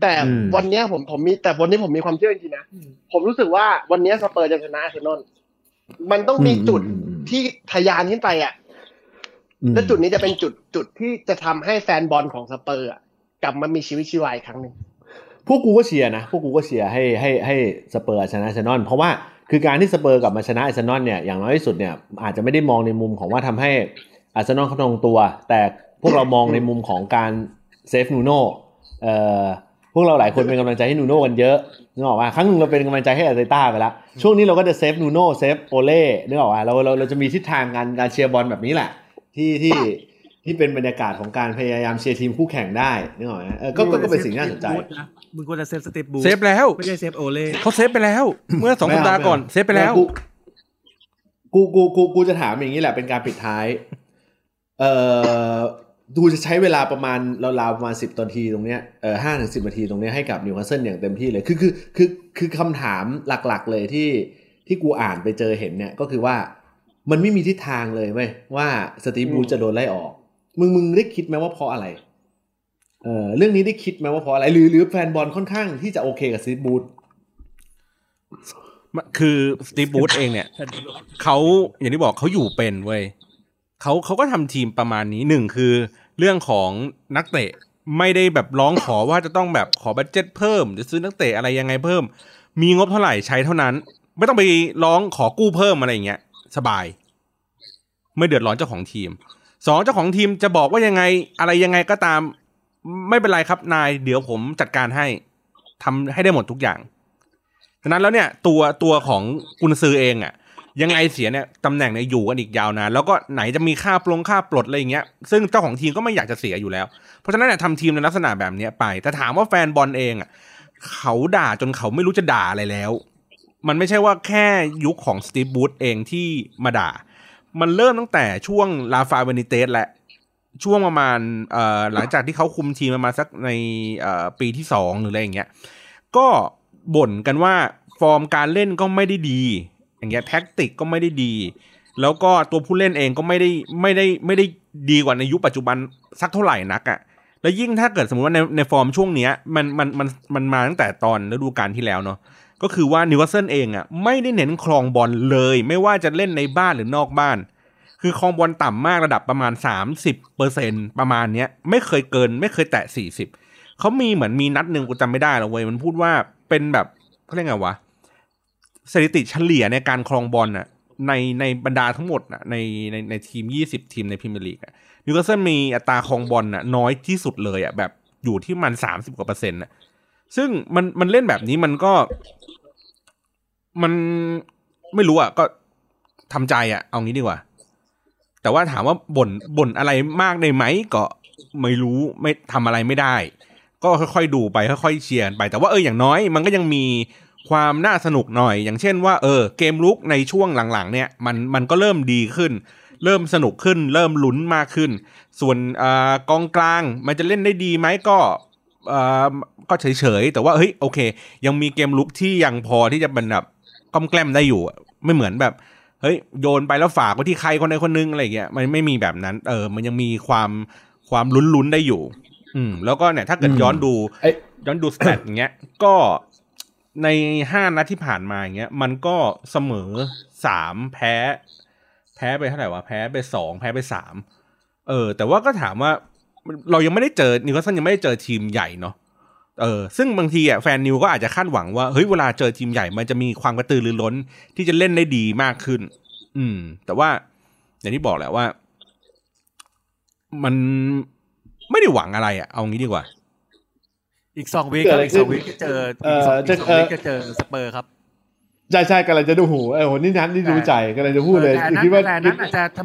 แต่อืมวันเนี้ยผมผมมีแต่วันนี้ผมมีความเชื่อจริงๆนะผมรู้สึกว่าวันเนี้ยสเปอร์จะชนะอาร์เซนอล มันต้องมีจุดอืมอืมที่ทะยานขึ้นไปอะอืมและจุดนี้จะเป็นจุดจุดที่จะทำให้แฟนบอลของสเปอร์อะกลับมามีชีวิตชีวาอีกครั้งหนึ่งพวกกูก็เชียร์นะพวกกูก็เชียร์ให้ให้ให้สเปอร์ชนะอาร์เซนอลเพราะว่าคือการที่สเปอร์กลับมาชนะอาร์เซนอลเนี่ยอย่างน้อยที่สุดเนี่ยอาจจะไม่ได้มองในมุมของว่าทำให้อาร์เซนอลเขาลงตัว แต่พวกเรามองในมุมของการ save นูโน่เอ่อ พวกเราหลายคนเป็นกำลังใจให้นูโน่กันเยอะนึกออกว่าครั้งหนึ่งเราเป็นกำลังใจให้อาร์เตต้าไปแล้วช่วงนี้เราก็จะ save นูโน่ save โอเล่นึกออกว่าเราเราเราจะมีทิศทางการการเชียร์บอลแบบนี้แหละ ที่ที่ที่เป็นบรรยากาศของการพยายามเชียร์ทีมคู่แข่งได้นึกออกไหมเออก็ก็ก็เป็นสิ่งที่น่าสนใจมึงควรจะ save สตีฟบรูซ saveแล้วไม่ใช่ save โอเล่เขา save ไปแล้ว เมื่อสองไม่สัปเอาดาห์ก่อนไม่เอา save ไปแล้วกูกูกูกูกูจะถามอย่างนี้แหละเป็นการปิดท้าย เอ่อ กูจะใช้เวลาประมาณราวๆประมาณสิบนาทีตรงเนี้ยเอ่อห้าถึงสิบนาทีตรงเนี้ยให้กับนิวคาสเซิลอย่างเต็มที่เลย คือคือคือคือคำถามหลักๆเลยที่ที่กูอ่านไปเจอเห็นเนี่ยก็คือว่ามันไม่มีทิศทางเลยเว้ยว่าสตีฟบรูซจะโดนไล่ออก มึงมึงได้คิดไหมว่าเพราะอะไรเออเรื่องนี้ได้คิดไหมว่าเพราะอะไร หรือหรือแฟนบอลค่อนข้างที่จะโอเคกับสตีฟบรูซคือสตีฟบรูซเองเนี่ยเขาอย่างที่บอกเขาอยู่เป็นเว้ยเขาเขาก็ทำทีมประมาณนี้หนึ่งคือ เรื่องของนักเตะไม่ได้แบบร้องขอว่าจะต้องแบบขอ budget เพิ่ม จะซื้อนักเตะอะไรยังไงเพิ่ม มีงบเท่าไหร่ใช้เท่านั้น ไม่ต้องไปร้องขอกู้เพิ่มอะไรอย่างเงี้ยสบาย ไม่เดือดร้อนเจ้าของทีมสองเจ้าของทีมจะบอกว่ายังไงอะไรยังไงก็ตาม ไม่เป็นไรครับนาย เดี๋ยวผมจัดการให้ทำให้ได้หมดทุกอย่างฉะนั้นแล้วเนี่ยตัวตัวของกุนซือเองอะ ยังไงเสียเนี่ยตำแหน่งเนี่ยอยู่กันอีกยาวนานแล้วก็ไหนจะมีค่าปลงค่าปลดอะไรอย่างเงี้ยซึ่งเจ้าของทีมก็ไม่อยากจะเสียอยู่แล้ว เพราะฉะนั้นเนี่ยทำทีมในลักษณะแบบเนี้ยไป แต่ถามว่าแฟนบอลเองอะเขาด่าจนเขาไม่รู้จะด่าอะไรแล้ว มันไม่ใช่ว่าแค่ยุคของสตีฟบรูซเองที่มาด่า มันเริ่มตั้งแต่ช่วงราฟาเบนิเตซแหละช่วงประมาณเอ่อหลังจากที่เขาคุมทีมมาสักในเอ่อปีที่สองหรืออะไรอย่างเงี้ยก็บ่นกันว่าฟอร์มการเล่นก็ไม่ได้ดี อย่างเงี้ยแท็กติกก็ไม่ได้ดี แล้วก็ตัวผู้เล่นเองก็ไม่ได้ไม่ได้ไม่ได้ดีกว่าในยุคปัจจุบันสักเท่าไหร่นักอะ่ะแล้วยิ่งถ้าเกิดสมมติว่าในในฟอร์มช่วงเนี้ยมันมันมันมันมาตั้งแต่ตอนฤดูกาลที่แล้วเนาะก็คือว่านิวคาสเซิลเองอะ่ะไม่ได้เน้นครองบอลเลย ไม่ว่าจะเล่นในบ้านหรือนอกบ้าน คือครองบอลต่ำมากระดับประมาณ 30เปอร์เซ็นต์ประมาณเนี้ยไม่เคยเกิน ไม่เคยแตะ 40เขามีเหมือนมีนัดหนึ่งกูจำไม่ได้แล้วเว้ยมันพูดว่าเป็นแบบเขาเรียกไงวะ สถิติเฉลี่ยในการครองบอลน่ะในในบรรดาทั้งหมดน่ะในในในทีม 20 ทีมในพรีเมียร์ลีกอะนิวคาสเซิลมีอัตราครองบอลน่ะน้อยที่สุดเลยอะแบบอยู่ที่มัน 30กว่าเปอร์เซ็นต์น่ะซึ่งมันมันเล่นแบบนี้มันก็ มันไม่รู้อะก็ทำใจอะ เอางี้ดีกว่า แต่ว่าถามว่าบ่นบ่นอะไรมากได้ไหมก็ไม่รู้ไม่ทำอะไรไม่ได้ ก็ค่อยๆดูไปค่อยๆเชียร์ไป แต่ว่าเอออย่างน้อย มันก็ยังมี ความน่าสนุกหน่อย อย่างเช่นว่าเออเกมลุกในช่วงหลังๆ เนี่ยมันมันก็เริ่มดีขึ้น เริ่มสนุกขึ้น เริ่มลุ้นมากขึ้น ส่วนอากองกลางมันจะเล่นได้ดีไหมก็เออก็เฉยๆ แต่ว่าเฮ้ยโอเค ยังมีเกมลุกที่ยังพอที่จะเป็นแบบก้อมแกล้มได้อยู่อะไม่เหมือนแบบเฮ้ยโยนไปแล้วฝากไว้ที่ใครคนใดคนหนึงอะไรอย่างเงี้ยมันไม่มีแบบนั้น เออ มันยังมีความความลุ้นๆได้อยู่ อืม แล้วก็เนี่ยถ้าเกิดอืมย้อนดูไอ้ย้อนดู stat อย่างเงี้ย ก็ ในห้านัดที่ผ่านมาอย่างเงี้ย มันก็เสมอสามแพ้ แพ้ไปเท่าไหร่วะแพ้ไปสองแพ้ไปสามเออ แต่ว่าก็ถามว่าเรายังไม่ได้เจอนิวคาสเซิลยังไม่ได้เจอทีมใหญ่เนาะเออซึ่งบางทีอะแฟนนิวก็อาจจะคาดหวังว่าเฮ้ยเวลาเจอทีมใหญ่มันจะมีความกระตือรือร้นที่จะเล่นได้ดีมากขึ้น อืม แต่ว่าอย่างที่บอกแหละว่า มันไม่ได้หวังอะไรอะเอางี้ดีกว่า อีกสองวีคเกิคดรับอะไรอีกสองขึ้นวีคจะเจอเอ่ออีกสองจะอีกสองวีคเอ่อจะเจอสเปอร์ครับใช่ใช่กำลังจะดูหูเออโหนี่นัทนี่ดูใจกำลังจะพูดเลยแต่อันนั้นคิดว่าแต่อันนั้นอาจจะท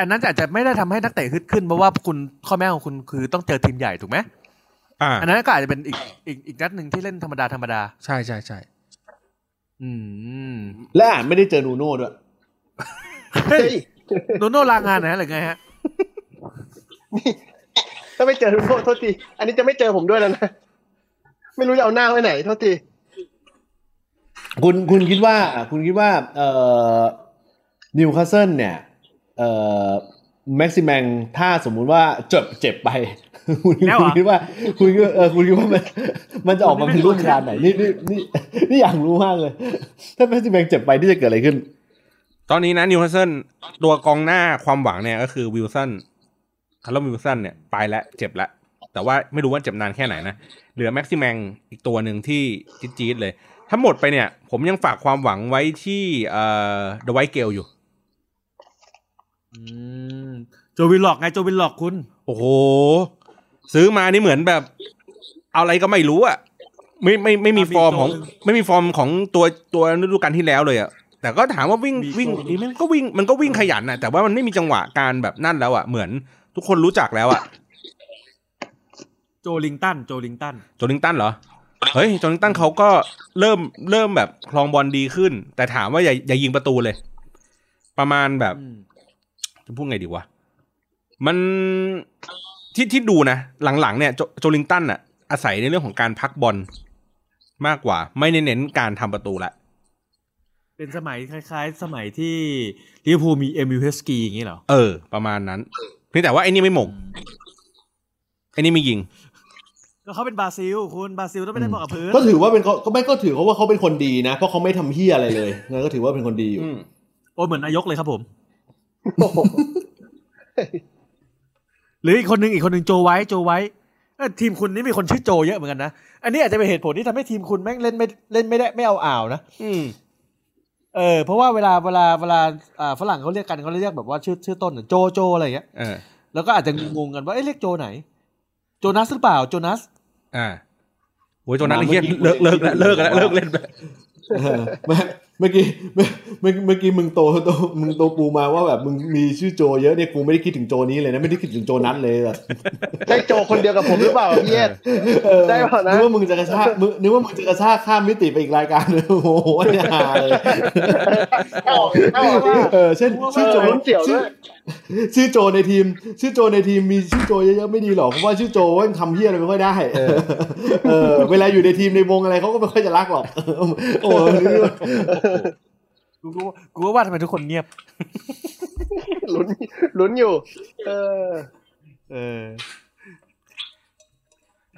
อันนั้นอาจจะไม่ได้ทำให้นักเตะฮึดขึ้นเพราะว่าคุณข้อแม้ของคุณคือต้องเจอทีมใหญ่ถูกไหมอ่าอันนั้นก็อาจจะเป็นอีกอีกอีกนัดหนึ่งที่เล่นธรรมดาธรรมดาใช่ใช่ใช่อืม และอ่านไม่ได้เจอนูโน่ด้วยเฮ้ยนูโน่ลางานนะหรือไงฮะถ้าไม่เจอโทษโทษทีอันนี้จะไม่เจอผมด้วยแล้วนะ ไม่รู้จะเอาหน้าไว้ไหนโทษทีคุณคุณคิดว่า คุณคิดว่า เอ่อนิวคาสเซิลเนี่ย เอ่อแม็กซิแมงถ้าสมมุติว่าเจ็บเจ็บไป คุณแล้วเหรอคุณคิดว่า คุณคิดว่าเออคุณคิดว่ามัน มันจะออกมาเป็นรูปการไหนนี่นี่นี่นี่อยากรู้มากเลย ถ้าแม็กซิแมงเจ็บไปที่จะเกิดอะไรขึ้น ตอนนี้นะนิวคาสเซิลตัวกองหน้าความหวังเนี่ยก็คือวิลสันคาร์ลวิลสันเนี่ย ไปแล้วเจ็บแล้ว แต่ว่าไม่รู้ว่าเจ็บนานแค่ไหนนะ เหลือแม็กซิแมงอีกตัวหนึ่งที่จี๊ดๆเลยถ้าหมดไปเนี่ย ผมยังฝากความหวังไว้ที่เอ่อเดอะไวท์เกลอยู่อืมโจวินหลอกไงโจวินหลอกคุณ โอ้โห ซื้อมานี่เหมือนแบบ เอาอะไรก็ไม่รู้อะไม่ไม่ไม่มีอะมีฟอร์มของตัวหนึ่งไม่มีฟอร์มของตัวตัวฤดูกาลที่แล้วเลยอะแต่ก็ถามว่าวิ่งมีวิ่งตัวดีไหมมันก็วิ่งมันก็วิ่งขยันนะแต่ว่ามันไม่มีจังหวะการแบบนั่นแล้วอะเหมือนทุกคนรู้จักแล้วอะ โจลิงตันโจลิงตันโจลิงตันเหรอเฮ้ยโจลิงตันเขาก็เริ่มเริ่มแบบคลองบอลดีขึ้น แต่ถามว่าอย่าอย่ายิงประตูเลย ประมาณแบบอืมจะพูดไงดีวะมันที่ที่ดูนะ หลังๆเนี่ยโจโจลิงตันอะอาศัยในเรื่องของการพักบอลมากกว่า ไม่ได้เน้นการทำประตูละเป็นสมัยคล้าย ๆ สมัยที่ลิเวอร์พูลมีเอมิลเฮสกีอย่างนี้เหรอ เออ ประมาณนั้นเพียงแต่ว่าไอ้นี่ไม่โหม่งไอ้นี่ไม่ยิง ก็เขาเป็นบราซิล คุณบราซิลต้องไม่ได้บอกกับพื้นก็ถือว่าเป็นเขาก็ไม่ก็ถือเขาว่าเขาเป็นคนดีนะ เพราะเขาไม่ทำเฮียอะไรเลยงั้นก็ถือว่าเป็นคนดีอยู่อืมโอ้ยเหมือนนายกเลยครับผมโอ้โหหรืออีกคนนึงอีกคนนึงโจไว้โจไว้เอ้ยทีมคุณนี่มีคนชื่อโจเยอะเหมือนกันนะ อันนี้อาจจะเป็นเหตุผลที่ทำให้ทีมคุณแม่งเล่นไม่เล่นไม่ได้ไม่เอาอ่าวนะอืมเออเพราะว่าเวลาเวลาเวลาอ่าฝรั่งเขาเรียกกันเขาเรียกแบบว่าชื่อชื่อต้นน่ะโจโจอะไรอย่างเงี้ยเออแล้วก็อาจจะงงๆกันว่าเอ๊ะเรียกโจไหน โจนัสหรือเปล่าโจนัส อ่าโอ้ยตัวนั้นไอ้เฮียเลิกเลิกแล้วเลิกแล้วเลิกเล่นไปเออเมื่อเมื่อกี้เมื่อเมื่อเมื่อกี้มึงโตโตมึงโตปูมาว่าแบบมึงมีชื่อโจเยอะเนี่ยกูไม่ได้คิดถึงโจนี้เลยนะไม่ได้คิดถึงโจนั้นเลยอะใช่โจคนเดียวกับผมหรือเปล่าพี่เอสเออได้เปล่านะนึกว่ามึงจะกระชากมึงนึกว่ามึงจะกระชากข้ามมิติไปอีกรายการหนึ่งโอ้โหเนี่ยฮาเลยเอาออกเอาออกดิเออเช่นชื่อโจเออลุ้นเสี่ยวด้วยชื่อ ชื่อโจในทีม ชื่อโจในทีมมีชื่อโจเยอะๆไม่ดีหรอกเพราะว่าชื่อโจว่าทำเฮียอะไรไม่ค่อยได้เออเออเวลาอยู่ในทีมในวงอะไรเขาก็ไม่ค่อยจะรักหรอกโอ้โหกูกูกูก็ว่าทำไมทุกคนเงียบลุ้นลุ้นอยู่ เออ เออ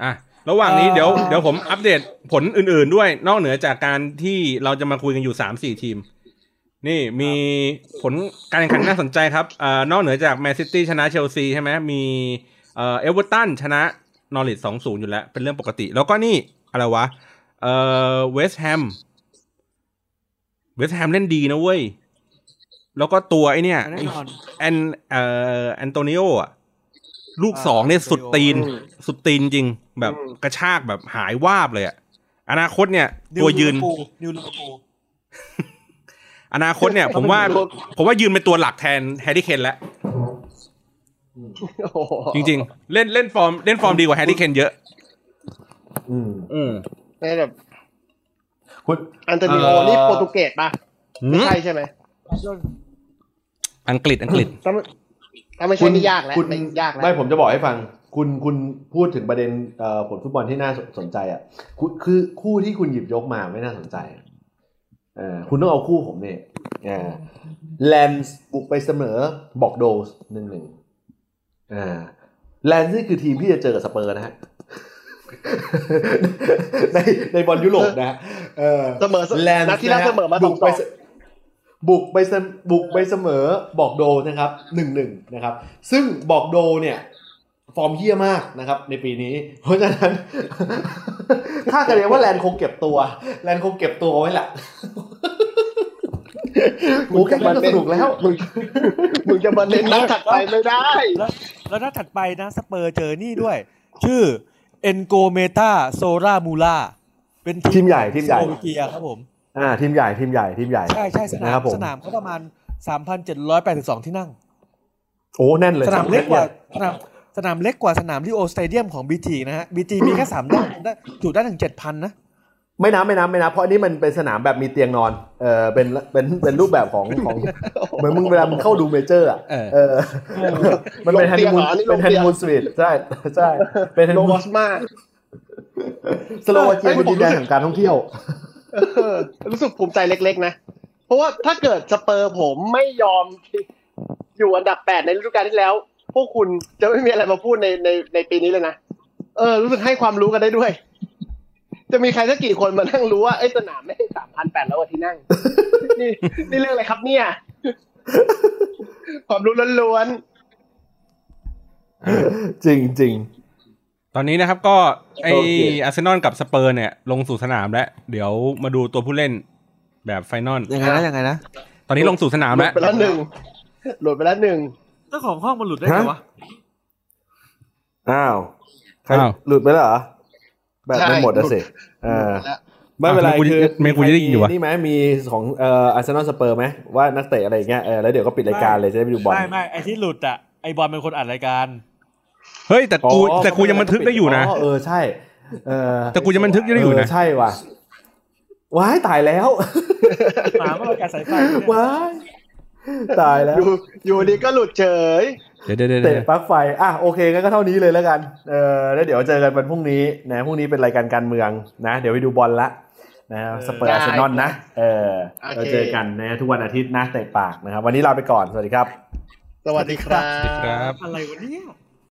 อะระหว่างนี้เอ่อเดี๋ยวเดี๋ยวผมอัปเดตผลอื่นๆด้วย นอกเหนือจากการที่เราจะมาคุยกันอยู่สามสี่ทีม นี่มีผลการแข่งขันน่าสนใจครับอ่านอกเหนือจากแมนซิตี้ชนะเชลซีใช่ไหมมีเอ่อเอเวอร์ตันชนะนอริชสองศูนย์อยู่แล้ว เป็นเรื่องปกติ แล้วก็นี่ อะไรวะ เอ่อเวสต์แฮมเวสต์แฮมเล่นดีนะเว้ย แล้วก็ตัวไอเนี่ยแน่นอนแอนเอ่อแอนโตนิโออะ ลูกสองเนี่ยสุดตีนอืมสุดตีนจริง แบบอืมกระชากแบบหายวาบเลยอะ อนาคตเนี่ย ตัวยืนนิวลิเว อร์พูลอนาคตเนี่ย ผมว่าผมว่ายืนเป็นตัวหลักแทนแฮร์รี่เคนแล้วโอ้โหจริง ๆ เล่นเล่นฟอร์มเล่นฟอร์มดีกว่าแฮร์รี่เคนเยอะ อืมอืมในแบบคุณอันโตนิโอเอ่อนี่โปรตุเกสป่ะหืไม่มใช่ใช่ไหมอังกฤษอังกฤษถ้าไม่ถ้าไม่ใช่นี่ยากแล้วคุณไม่ยากแล้วไม่ผมจะบอกให้ฟัง คุณคุณพูดถึงประเด็นเอ่อผลฟุตบอลที่น่าสนใจอะคุณคือคู่ที่คุณหยิบยกมาไม่น่าสนใจเออ คุณต้องเอาคู่ผมเนี่ยแลนส์บุกไปเสมอบอกโดสหนึ่งหนึ่งอ่าแลนส์นี่คือทีมที่จะเจอกับสเปอร์นะฮะในในบอลยุโรปนะฮะเออเสมอแลนด์นัดที่แล้วนะฮะเสมอมาสบุองกสไปองเสบุกไปเสมบุกไปเสมอบอร์กโดซ์นะครับหนึ่งหนึ่งนะครับ ซึ่งบอร์กโดซ์เนี่ย ฟอร์มเหี้ยมากนะครับ ในปีนี้ เพราะฉะนั้นถ้ากันเลยว่าแรนส์คงเก็บตัว แรนส์คงเก็บตัวไว้แหละโอ้แค่นี้ก็สนุกแล้วมึงมึงจะมาเน้นนัดถัดไปไม่ได้ แล้วแล้วนัดถัดไปนะสเปอร์เจอนี่ด้วย ชื่อเอนโกเมตาโซรามูล่าเป็นทีมใหญ่ทีมใหญ่สโลวาเกียครับผมอ่าทีมใหญ่ทีมใหญ่ทีมใหญ่ใช่ใช่สนานะคมรับผมสนามเขาประมาณ3,782ที่นั่ง โอ้แน่นเลย สนามเล็กกว่าสนาม สนามเล็กกว่าสนามที่โอสเตเดียมของบีจีนะฮะบีจีมีแค่สามด้านได้จุได้ถึงเจ็ดพันนะไม่นับไม่นับไม่นับเพราะอันนี้มันเป็นสนามแบบมีเตียงนอน เออเป็นเป็นเป็นรูปแบบของของเหมือนมึงเวลามึงเข้าดูเมเจอร์อะเออเออมันเป็นลงฮันเตีนียงมูเหรนออันนี้ลเป็งนฮันเตีนียงมูนสวีทใช่ใช่เป็นฮันโลนีมูบอนสมาสโลวาเกียเอ้ยเป็นดินแดนแห่งการท่องเที่ยวเออรู้สึกภูมิใจเล็กๆนะ เพราะว่าถ้าเกิดสเปอร์ผมไม่ยอมอยู่อันดับแปดในฤดูกาลที่แล้ว พวกคุณจะไม่มีอะไรมาพูดในในในปีนี้เลยนะ เออ รู้สึกให้ความรู้กันได้ด้วย จะมีใครสักกี่คนมานั่งรู้ว่าไอ้สนามไม่สามพันแปดร้อยกว่าที่นั่ง นี่นี่เรื่องอะไรครับเนี่ย ความรู้ล้วนจริงจริงตอนนี้นะครับก็ไอโอเคอาร์เซนอลกับสเปอร์เนี่ย ลงสู่สนามแล้ว เดี๋ยวมาดูตัวผู้เล่นแบบไฟนอลยังไงนะยังไงนะ ตอนนี้ลงสู่สนามๆหลุแล้ดวไปแล้วหนึ่งหลุดไปแล้วหนึ่ง เจ้าของห้องมันหลุดได้ไงวะ อ้าวใครอ้าว หลุดไปแล้วเหรอ แบบไม่หมดอะสิเออไม่เป็นไรอ้าวทำไมกูคือทำไมกูจะได้ยินอยู่วะนี่ไหมมีของเอ่ออาร์เซนอลสเปอร์ไหมว่านักเตะอะไรอย่างเงี้ยเออแล้วเดี๋ยวก็ปิดรายการเลยจะได้ไปดูบอล ไม่ไม่ไอที่หลุดอะไอบอลเป็นคนอัดรายการ เฮ้ยแต่กูอ๋อแต่กูยังบันทึกได้อยู่นะอ๋อเออใช่ เออแต่กูยังบันทึกได้อยู่นะ เใช่ว่ะว้ายตายแล้วหมาเมื่อรายการสายไฟว้าย ตายแล้วอยู่อยู่ดีก็หลุดเฉย เดี๋ยวเดี๋ยวเดี๋ยวเตะเดี๋ยวปลั๊กไฟ อะโอเคงั้นก็เท่านี้เลยแล้วกัน เออแล้วเดี๋ยวเจอกันวันพรุ่งนี้นะพรุ่งนี้เป็นรายการการเมืองนะ เดี๋ยวไปดูบอลละนะสเปอร์ได้อาร์เซนอลนะ เออโอเคเราเจอกันนะทุกวันอาทิตย์นะเตะปากนะครับ วันนี้ลาไปก่อน สวัสดีครับ สวัสดีครับครับอะไรวะเนี่ย